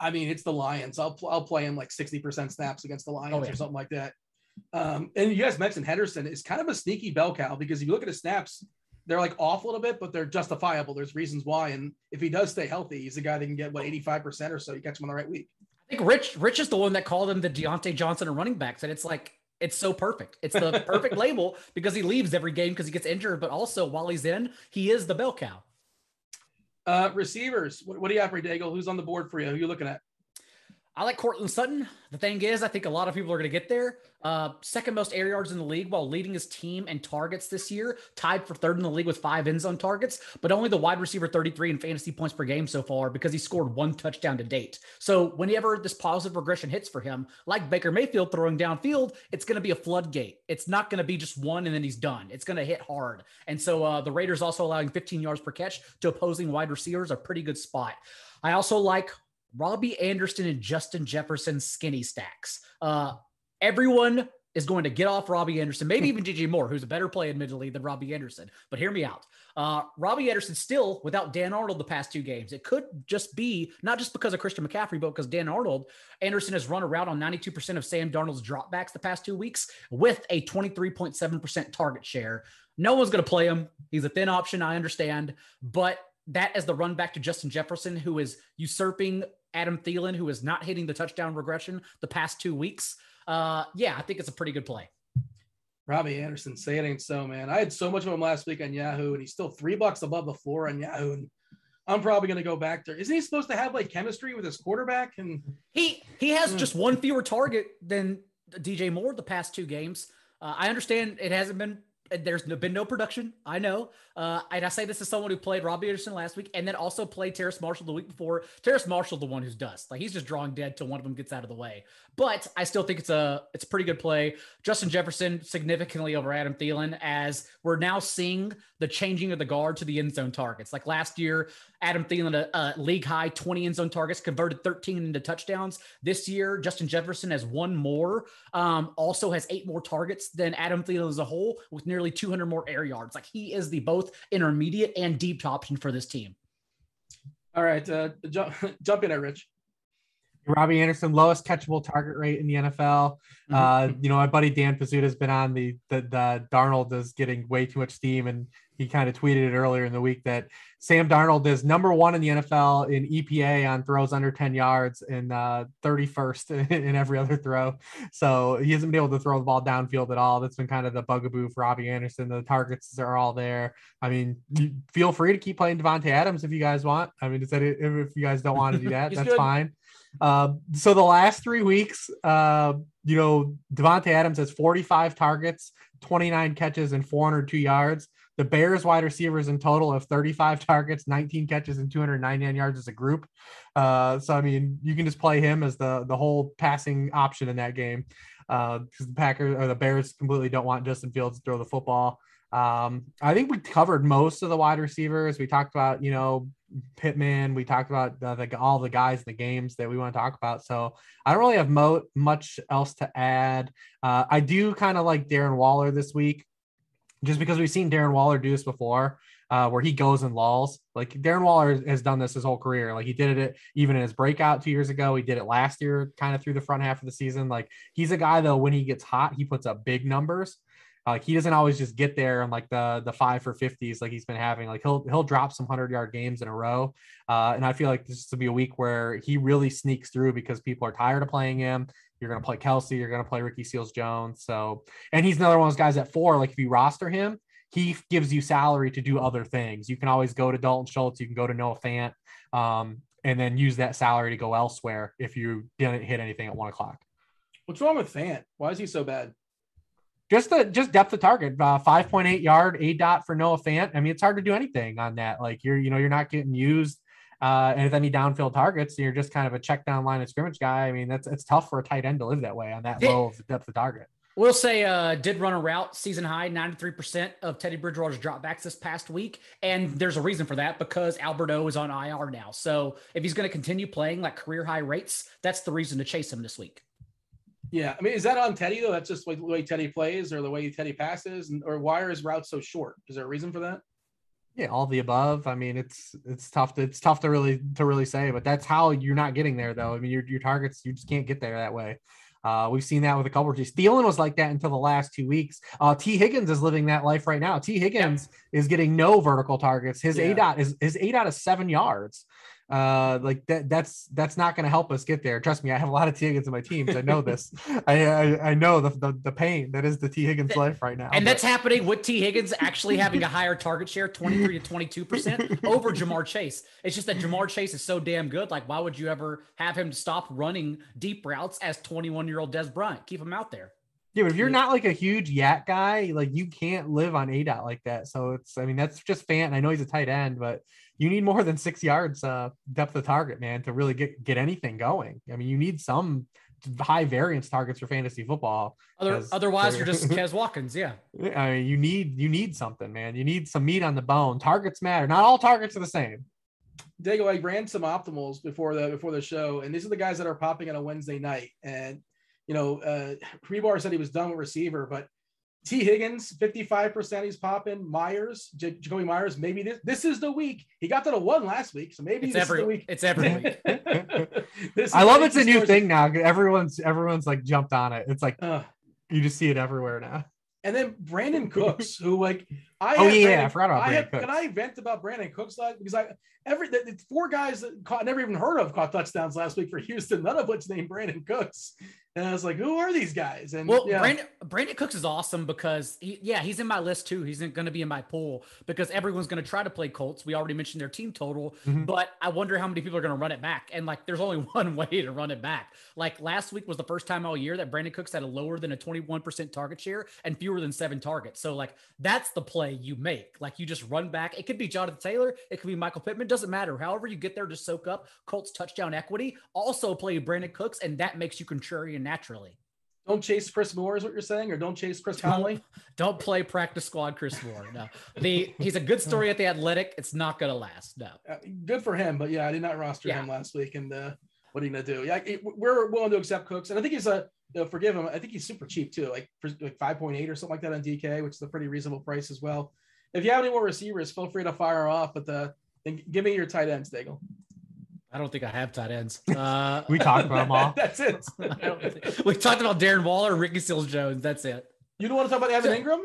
I mean, it's the Lions. I'll I'll play him like 60% snaps against the Lions Oh, yeah. or something like that. Um, and you guys mentioned Henderson is kind of a sneaky bell cow because if you look at his snaps, they're like off a little bit, but they're justifiable. There's reasons why. And if he does stay healthy, he's a guy that can get what 85% or so. You catch him on the right week. I think Rich Rich is the one that called him the Diontae Johnson of running backs, and it's like it's so perfect. It's the perfect label because he leaves every game because he gets injured, but also while he's in, he is the bell cow. Uh, receivers, what, what do you have for Daigle? Who's on the board for you? Who you looking at? I like Courtland Sutton. The thing is, I think a lot of people are going to get there. Uh, second most air yards in the league while leading his team in targets this year, tied for third in the league with five end zone targets, but only the wide receiver 33 in fantasy points per game so far because he scored one touchdown to date. So whenever this positive regression hits for him, like Baker Mayfield throwing downfield, it's going to be a floodgate. It's not going to be just one and then he's done. It's going to hit hard. And so uh, the Raiders also allowing 15 yards per catch to opposing wide receivers, a pretty good spot. I also like Robby Anderson and Justin Jefferson skinny stacks. Uh, everyone is going to get off Robby Anderson, maybe even DJ Moore, who's a better play, admittedly, than Robby Anderson. But hear me out. Uh, Robby Anderson still without Dan Arnold the past two games. It could just be not just because of Christian McCaffrey, but because Dan Arnold, Anderson has run around on 92% of Sam Darnold's dropbacks the past two weeks with a 23.7% target share. No one's going to play him. He's a thin option, I understand. But that as the run back to Justin Jefferson, who is usurping Adam Thielen, who is not hitting the touchdown regression the past two weeks. Uh, yeah, I think it's a pretty good play. Robby Anderson, say it ain't so, man. I had so much of him last week on Yahoo, and he's still three bucks above the floor on Yahoo. And I'm probably going to go back there. Isn't he supposed to have like chemistry with his quarterback? And He he has Hmm. just one fewer target than DJ Moore the past two games. Uh, I understand it hasn't been. There's no, been no production. I know, uh, and I say this as someone who played Robby Anderson last week, and then also played Terrace Marshall the week before. Terrace Marshall, the one who's dust, like he's just drawing dead till one of them gets out of the way. But I still think it's a it's a pretty good play. Justin Jefferson significantly over Adam Thielen, as we're now seeing the changing of the guard to the end zone targets. Like last year, Adam Thielen, a, a league high 20 end zone targets, converted 13 into touchdowns. This year, Justin Jefferson has one more, um, also has eight more targets than Adam Thielen as a whole, with nearly 200 more air yards. Like he is the both intermediate and deep option for this team. all right, uh, jump, jump in there, Rich. Robby Anderson, lowest catchable target rate in the NFL. Uh, you know, my buddy Dan Pizzuta has been on the, the the Darnold is getting way too much steam, and he kind of tweeted it earlier in the week that Sam Darnold is number one in the NFL in EPA on throws under 10 yards and uh, 31st in every other throw. So he hasn't been able to throw the ball downfield at all. That's been kind of the bugaboo for Robby Anderson. The targets are all there. I mean, feel free to keep playing Davante Adams if you guys want. I mean, is that it? if you guys don't want to do that, that's good. fine. Uh, so the last three weeks, uh, you know, Davante Adams has 45 targets, 29 catches, and 402 yards. The Bears wide receivers in total have 35 targets, 19 catches, and 299 yards as a group. Uh, so I mean, you can just play him as the the whole passing option in that game because the Packers or the Bears completely don't want Justin Fields to throw the football. Um, I think we covered most of the wide receivers. We talked about, you know, Pittman. We talked about the, the, all the guys in the games that we want to talk about. So I don't really have mo- much else to add. Uh, I do kind of like Darren Waller this week, just because we've seen Darren Waller do this before, uh, where he goes and lulls. Like Darren Waller has done this his whole career. Like he did it even in his breakout two years ago. He did it last year, kind of through the front half of the season. Like he's a guy though, when he gets hot, he puts up big numbers. Like he doesn't always just get there and like the the five for fifties like he's been having. Like he'll he'll drop some hundred yard games in a row. Uh, and I feel like this will be a week where he really sneaks through because people are tired of playing him. You're gonna play Kelce. You're gonna play Ricky Seals Jones. So and he's another one of those guys at four. Like if you roster him, he gives you salary to do other things. You can always go to Dalton Schultz. You can go to Noah Fant. Um, and then use that salary to go elsewhere if you didn't hit anything at one o'clock. What's wrong with Fant? Why is he so bad? just the just depth of target uh, 5.8 yard a dot for noah fant i mean it's hard to do anything on that like you're you know you're not getting used uh and if any downfield targets you're just kind of a check down line of scrimmage guy i mean that's it's tough for a tight end to live that way on that Did- low of depth of target We'll say uh, did run a route season high, 93% of Teddy Bridgewater's dropbacks this past week. And there's a reason for that because Albert O is on IR now. So if he's going to continue playing like career high rates, that's the reason to chase him this week. Yeah. I mean, is that on Teddy though? That's just like the way Teddy plays or the way Teddy passes? Or why are his routes so short? Is there a reason for that? Yeah, all the above. I mean, it's it's tough to it's tough to really to really say, but that's how you're not getting there though. I mean, your your targets you just can't get there that way. Uh, we've seen that with a couple of teams. Thielen was like that until the last two weeks. Uh, Tee Higgins is living that life right now. Tee Higgins yeah. is getting no vertical targets. His yeah. A dot is his A dot is seven yards uh like that that's that's not going to help us get there. Trust me i have a lot of Tee Higgins in my teams. I know this. I, I, I know the, the, the pain that is the Tee Higgins life right now and but. that's happening with Tee Higgins actually having a higher target share 23 to 22 percent over Ja'Marr Chase. It's just that Ja'Marr Chase is so damn good. Like why would you ever have him stop running deep routes as 21 year old Dez Bryant? Keep him out there. Yeah, but if you're not like a huge YAC guy, like you can't live on A dot like that. So it's, I mean, that's just Fant. I know he's a tight end, but you need more than six yards uh, depth of target, man, to really get get anything going. I mean, you need some high variance targets for fantasy football. Other, otherwise, you're just Quez Watkins. Yeah. I mean, you need you need something, man. You need some meat on the bone. Targets matter. Not all targets are the same. Daigle, I ran some optimals before the before the show, and these are the guys that are popping on a Wednesday night. And you know, uh Hribar said he was done with receiver, but Tee Higgins, 55% he's popping. Myers, J- Jakobi Myers, maybe this this is the week. He got to the one last week, so maybe it's this every is the week. It's every week. I love it's a new thing now. Everyone's everyone's like jumped on it. It's like uh, you just see it everywhere now. And then Brandin Cooks, who like I oh yeah, Brandin, I forgot about I Brandin have, Cooks. Can I vent about Brandin Cooks last because I every the, the four guys that caught never even heard of caught touchdowns last week for Houston, none of which named Brandin Cooks. And I was like, who are these guys? And well, yeah. Brandin, Brandin Cooks is awesome because he, yeah, he's in my list too. He's going to be in my pool because everyone's going to try to play Colts. We already mentioned their team total, mm-hmm. but I wonder how many people are going to run it back. And like, there's only one way to run it back. Like last week was the first time all year that Brandin Cooks had a lower than a 21% target share and fewer than seven targets. So like, that's the play you make. Like you just run back. It could be Jonathan Taylor. It could be Michael Pittman. Doesn't matter. However you get there to soak up Colts touchdown equity. Also play Brandin Cooks, and that makes you contrarian naturally. Don't chase Chris Moore, is what you're saying, or don't chase Chris Conley. Don't, play practice squad Chris Moore. No, the he's a good story at the Athletic. It's not going to last. No, uh, good for him, but yeah, I did not roster yeah. him last week, and uh, what are you going to do? Yeah, we're willing to accept Cooks, and I think he's a you know, forgive him. I think he's super cheap too, like for like five point eight or something like that on DK, which is a pretty reasonable price as well. If you have any more receivers, feel free to fire off. But the then give me your tight ends, Daigle. I don't think I have tight ends. Uh, we talked about them all. That's it. we talked about Darren Waller, Ricky Seals Jones. That's it. You don't want to talk about Evan Engram?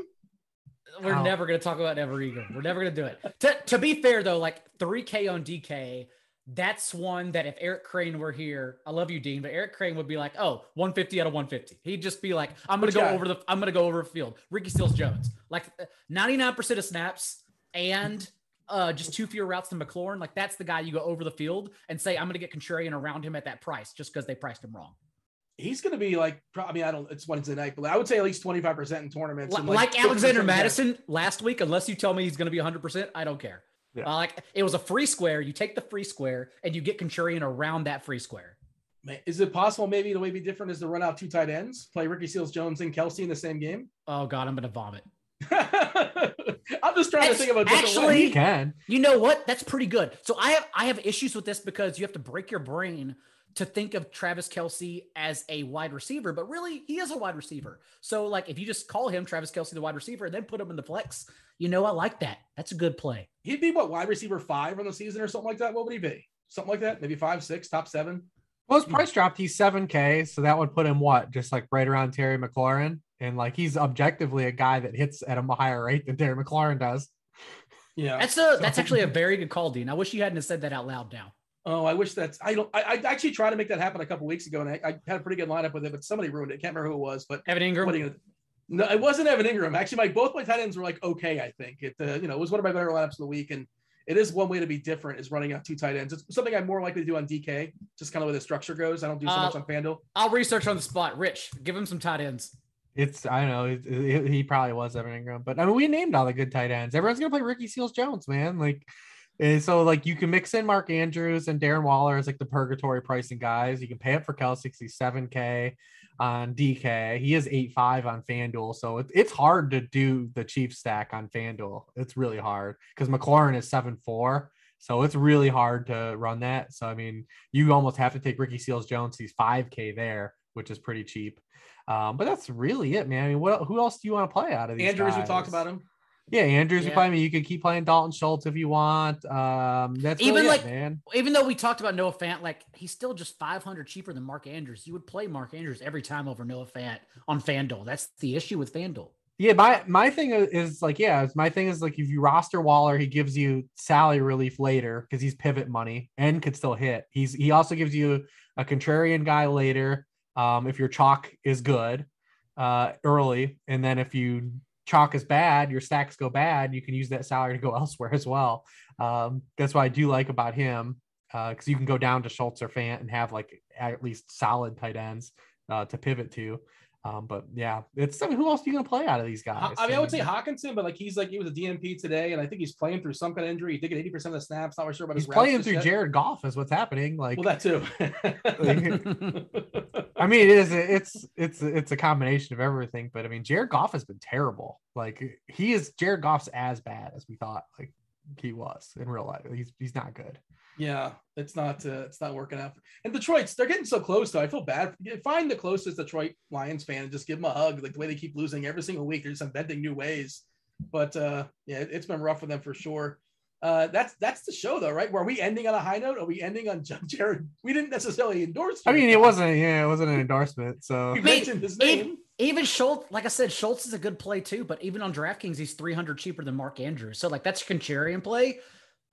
We're oh. never going to talk about Evan Engram. We're never going to do it. To, to be fair, though, like 3K on DK, that's one that if Eric Crane were here, I love you, Dean, but Eric Crane would be like, oh, 150 out of 150. He'd just be like, I'm going to go guy? over the, I'm going to go over the field. Ricky Seals Jones, like 99% of snaps and uh, just two fewer routes than McLaurin, like that's the guy you go over the field and say, I'm going to get contrarian around him at that price just because they priced him wrong. He's going to be like, I mean, I don't, it's Wednesday night, but I would say at least 25% in tournaments. Like, like Alexander Mattison last week, unless you tell me he's going to be 100%, I don't care. Yeah. Uh, like it was a free square. You take the free square and you get contrarian around that free square. Is it possible maybe the way be different is to run out two tight ends, play Ricky Seals Jones and Kelce in the same game? Oh God, I'm gonna vomit. I'm just trying That's, to think of a different actually, way. You can. You know what? That's pretty good. So I have I have issues with this because you have to break your brain to think of Travis Kelce as a wide receiver, but really he is a wide receiver. So like if you just call him Travis Kelce the wide receiver and then put him in the flex, you know I like that. That's a good play. He'd be what wide receiver five on the season or something like that. What would he be? Something like that? Maybe five, six, top seven. Well, his hmm. price dropped. He's seven K, so that would put him what, just like right around Terry McLaurin and like he's objectively a guy that hits at a higher rate than Darren McLaurin does. Yeah, that's a that's actually a very good call, Dean. I wish you hadn't said that out loud now. Oh, I wish that's I don't I, I actually tried to make that happen a couple weeks ago and I, I, had a pretty good lineup with it, but somebody ruined it. Can't remember who it was, but Evan Engram. no, it wasn't Evan Engram. Actually, my both my tight ends were like okay. I think it uh, you know it was one of my better lineups of the week, and it is one way to be different is running out two tight ends. It's something I'm more likely to do on DK, just kind of where the structure goes. I don't do so uh, much on FanDuel. I'll research on the spot. Rich, give him some tight ends. It's I don't know it, it, he probably was Evan Engram, but I mean we named all the good tight ends. Everyone's gonna play Ricky Seals Jones, man. Like, and so like you can mix in Mark Andrews and Darren Waller as like the purgatory pricing guys. You can pay up for Kel 67k. on DK. He is eight five on FanDuel, so it, it's hard to do the Chief stack on FanDuel. It's really hard because McLaurin is seven four, so it's really hard to run that. So I mean, you almost have to take Ricky Seals Jones. He's five K there, which is pretty cheap. Um, but that's really it, man. I mean, what who else do you want to play out of these? Andrews, guys? we talked about him. Yeah, Andrews, you Yeah. play. I mean, you could keep playing Dalton Schultz if you want. Um, that's Even really it, like- man. Even though we talked about Noah Fant, like he's still just 500 cheaper than Mark Andrews. You would play Mark Andrews every time over Noah Fant on FanDuel. That's the issue with FanDuel. Yeah, my my thing is- is like, yeah, my thing is like if you roster Waller, he gives you salary relief later because he's pivot money and could still hit. He's he also gives you a contrarian guy later. Um, if your chalk is good, uh, early, and then if you chalk is bad, your stacks go bad, you can use that salary to go elsewhere as well. Um, that's what I do like about him because you can go down to Schultz or Fant and have like at least solid tight ends uh, to pivot to. Um, but yeah, it's I mean, who else are you gonna play out of these guys? I mean, I would say Hockenson, but like he's like he was a DNP today, and I think he's playing through some kind of injury. He did get eighty percent of the snaps. Not really sure about he's his playing through yet. Jared Goff is what's happening. Like, Well, that too. I mean, it is it's it's it's a combination of everything. But I mean, Jared Goff has been terrible. Like he is Jared Goff's as bad as we thought. Like he was in real life. He's he's not good. Yeah, it's not uh, it's not working out. And Detroit's they're getting so close though. I feel bad. Find the closest Detroit Lions fan and just give them a hug. Like the way they keep losing every single week, they're just inventing new ways. But uh, yeah, it- it's been rough for them for sure. Uh, that's that's the show though, right? Were we ending on a high note? Are we ending on Jared? We didn't necessarily endorse. I mean, it wasn't yeah, it wasn't an endorsement. So We mentioned his name. Even, even Schultz, like I said, Schultz is a good play too. But even on DraftKings, he's 300 cheaper than Mark Andrews. So like that's a contrarian play.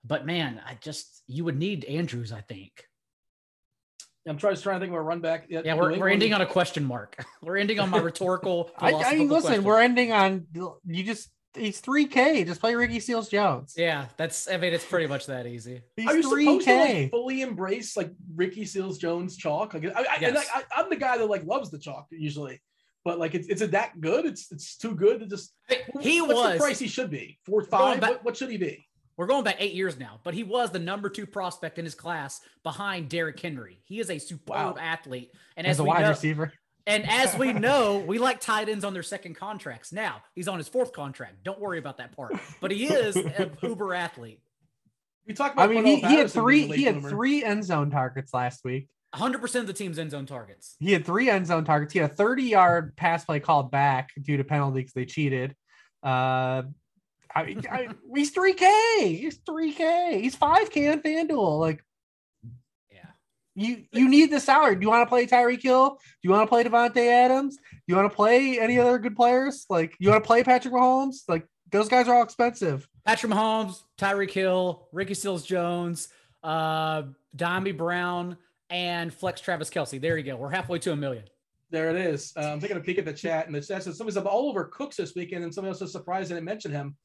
But man, I just you would need Andrews. I think. I'm trying, trying to think of a run back. Yeah, we're, we're ending on a question mark. We're ending on my rhetorical. I, I mean, listen, question. we're ending on you just he's three K. Just play Ricky Seals Jones. Yeah, that's. I mean, it's pretty much that easy. He's Are you three supposed to like fully embrace like Ricky Seals Jones chalk? Like, I, I, and, Yes. like I, I'm the guy that like loves the chalk usually, but like it's it's it that good? It's it's too good to just. He what's was. the price he should be four five. back- What, what should he be? We're going back eight years now, but he was the number two prospect in his class behind Derrick Henry. He is a superb Wow. athlete, and as as, a we wide know, receiver. and as we know, we like tight ends on their second contracts. Now he's on his fourth contract. Don't worry about that part. But he is an uber athlete. We talked about. I mean, he, he had three he had bloomer. three end zone targets last week. 100% of the team's end zone targets. He had three end zone targets. He had a 30 yard pass play called back due to penalty because they cheated. Uh, I mean, I, he's 3K. He's 3K. He's 5K on FanDuel. Like, Yeah. you you need the salary. Do you want to play Tyreek Hill? Do you want to play Davante Adams? Do you want to play any other good players? Like, you want to play Patrick Mahomes? Like, those guys are all expensive. Patrick Mahomes, Tyreek Hill, Ricky Seals Jones, uh, Dyami Brown, and Flex Travis Kelce. There you go. We're halfway to a million. There it is. Uh, I'm taking a peek at the chat, and the chat says somebody's up all over Cooks this weekend, and somebody else is surprised I didn't mention him.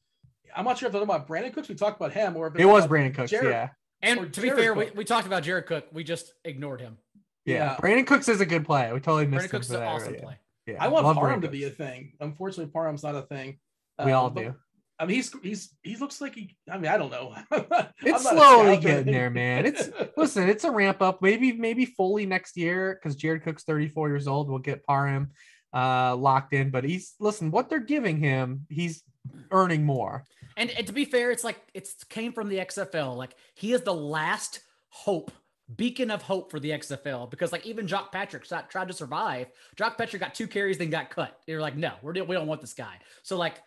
I'm not sure if they're talking about Brandin Cooks. We talked about him, or if It was Brandin Cooks. Jared- Yeah. And Or to be fair, we, we talked about Jared Cook. We just ignored him. yeah. Yeah. Brandin Cooks is a good play. We totally missed Brandin Cooks is an awesome yeah. play. Yeah. I want Love Parham to be a thing. Unfortunately, Parham's not a thing. We Uh, all do. I mean, he's he's he looks like he. I mean, I don't know. It's slowly getting there, man. It's listen, it's a ramp up. Maybe maybe fully next year because Jared Cook's 34 years old. We'll get Parham uh, locked in, but he's listen. What they're giving him, he's earning more. And, and to be fair, it's like it's came from the XFL. Like he is the last hope, beacon of hope for the XFL. Because like even Jacques Patrick tried, tried to survive. Jacques Patrick got two carries, then got cut. They're like, no, we're, we don't want this guy. So like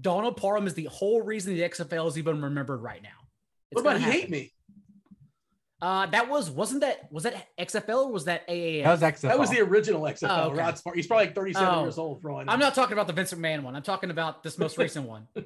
Donald Parham is the whole reason the XFL is even remembered right now. What It's about gonna hate me? Uh, that was wasn't that was that XFL or was that AAF? That was XFL. That was the original XFL. Oh, okay. Rod Smart. He's probably like 37 Oh. years old for all I know. I'm not talking about the Vince McMahon one. I'm talking about this most recent one.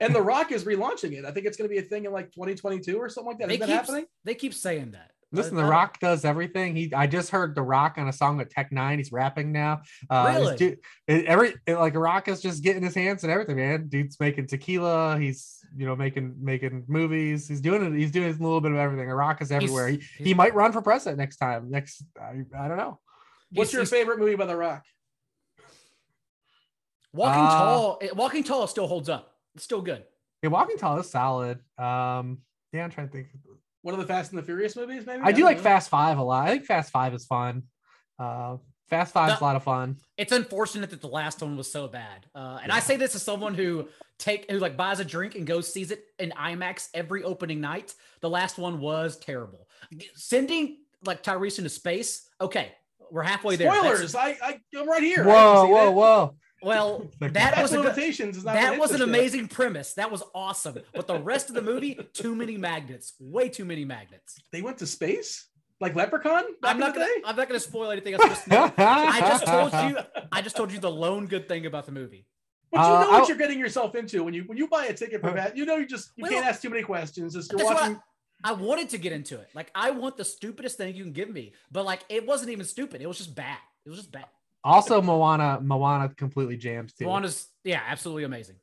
and The Rock is relaunching it. I think it's going to be a thing in like 2022 or something like that. They Is that keep happening? they keep saying that. Listen, The Rock does everything. He, I just heard The Rock on a song with Tech N9ne. He's rapping now. Uh, this Really? dude- every it- like Rock is just getting his hands and everything, man. Dude's making tequila. He's you know making making movies. He's doing it. He's doing a little bit of everything. The Rock is everywhere. He, he he's- might run for president next time. Next, I, I don't know. What's your favorite movie by The Rock? Walking Uh, tall, walking tall still holds up. It's still good. Yeah, Walking Tall is solid. Um, yeah, I'm trying to think. One of the Fast and the Furious movies, maybe? I do don't like know. Fast Five a lot. I think Fast Five is fun. Uh, Fast Five's The- a lot of fun. It's unfortunate that the last one was so bad. Uh, and I say this as someone who take who like buys a drink and goes sees it in IMAX every opening night. The last one was terrible. Sending like Tyrese into space. Okay, we're halfway there. That's- Spoilers. I, I, I'm right here. Whoa, whoa, it. whoa! Well, Like, that was a good, limitations not that was an this shit. amazing premise. That was awesome. But the rest of the movie, too many magnets. Way too many magnets. They went to space like Leprechaun. I'm not gonna. day? I'm not gonna spoil anything else. Just I just told you. I just told you the lone good thing about the movie. But you Uh, know what I'll- you're getting yourself into when you when you buy a ticket for that. You know you just you Well, can't ask too many questions. Just you're That's what watching. I wanted to get into it. Like I want the stupidest thing you can give me, but like it wasn't even stupid. It was just bad. It was just bad. Also, Moana, Moana completely jams too. Moana's yeah, absolutely amazing.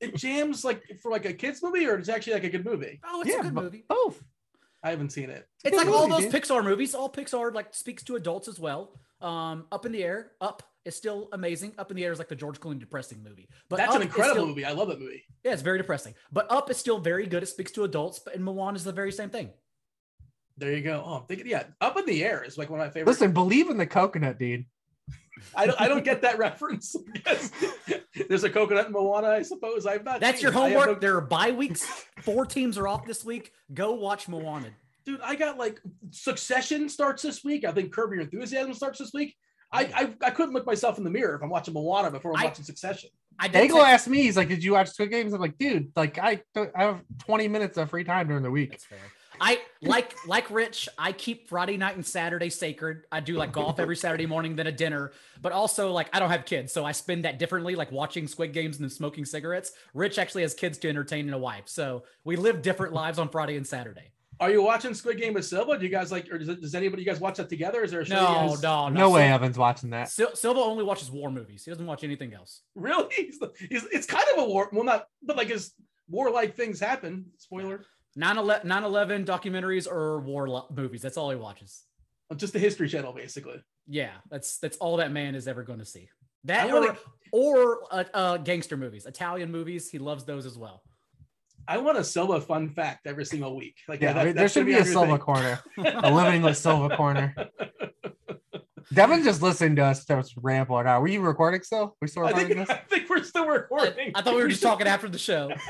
It jams like for like a kids movie, or it's actually like a good movie. Oh, it's yeah, a good bo- movie. both. I haven't seen it. It's like good all those dude. Pixar movies. All Pixar like speaks to adults as well. Um, Up in the Air, Up is still amazing. Up in the Air is like the George Clooney depressing movie, but That's Up an incredible still- movie. I love that movie. Yeah, it's very depressing. But Up is still very good. It speaks to adults, but and Moana is the very same thing. There you go. Oh, I'm thinking, yeah, Up in the Air is like one of my favorite. Listen, believe in the coconut, dude. I don't, I don't get that reference. Yes. There's a coconut in Moana, I suppose. I've not. That's seen your it. I have homework. no- There are bye weeks. Four teams are off this week. Go watch Moana. dude. I got like Succession starts this week. I think Curb Your Enthusiasm starts this week. I, I I couldn't look myself in the mirror if I'm watching Moana before I'm I- watching Succession. I did Daigle text- asked me, he's like, "Did you watch Squid Games?" I'm like, "Dude, like I, I have 20 minutes of free time during the week." That's fair. I like like Rich. I keep Friday night and Saturday sacred. I do like golf every Saturday morning, then a dinner. But also like I don't have kids, so I spend that differently, like watching Squid Games and then smoking cigarettes. Rich actually has kids to entertain and a wife, so we live different lives on Friday and Saturday. Are you watching Squid Game with Silva? Do you guys like, or does, it, does anybody you guys watch that together? Is there a show? No, guys- no, no. No way, Sil- Evan's watching that. Sil- Silva only watches war movies. He doesn't watch anything else. Really? He's, he's, it's kind of a war. Well, not, but like as warlike things happen. Spoiler. 9/11 9/11 documentaries or war lo- movies. That's all he watches. Just the History Channel, basically. Yeah, that's that's all that man is ever going to see. That or wanna- or uh, uh, gangster movies, Italian movies. He loves those as well. I want a Silva fun fact every single week. Like Yeah, that- there- that there should be a on Silva corner, a living with Silva corner. Devin just listened to us just ramble it out. Were you recording still? We still I recording think, this? I think we're still recording. I thought we were just talking after the show.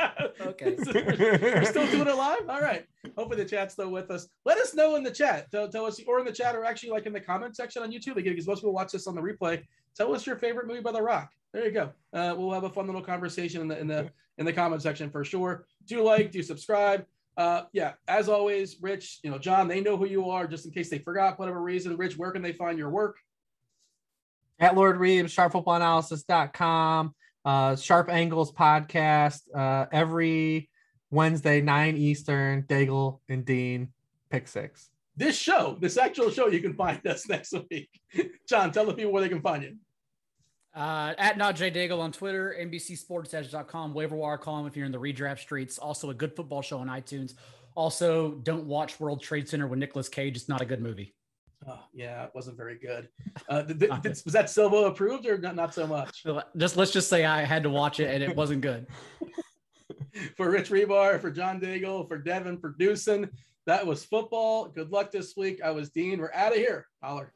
Okay. we're still doing it live. All right. Hopefully the chat's still with us. Let us know in the chat. Tell, tell us, or in the chat, or actually like in the comment section on YouTube again, because most people watch this on the replay. Tell us your favorite movie by The Rock. There you go. Uh, we'll have a fun little conversation in the in the in the comment section for sure. Do like, do subscribe. Uh, yeah, as always, Rich, you know, John, they know who you are, just in case they forgot for whatever reason. Rich, where can they find your work? At LordReebs, sharpfootballanalysis.com, uh, Sharp Angles podcast, uh, every Wednesday, 9 Eastern, Daigle and Dean, pick six. This show, this actual show, you can find us next week. John, tell the people where they can find you. Uh, at not J Daigle on Twitter, NBCSportsEdge.com, waiver wire column if you're in the redraft streets. Also, a good football show on iTunes. Also, don't watch World Trade Center with Nicolas Cage. It's not a good movie. Oh, yeah, it wasn't very good. Uh, th- th- th- was that Silvo approved or not, not so much? Just let's just say I had to watch it and it wasn't good. For Rich Hribar, for John Daigle, for Devin, for Deucin, that was football. Good luck this week. I was Dean. We're out of here. Holler.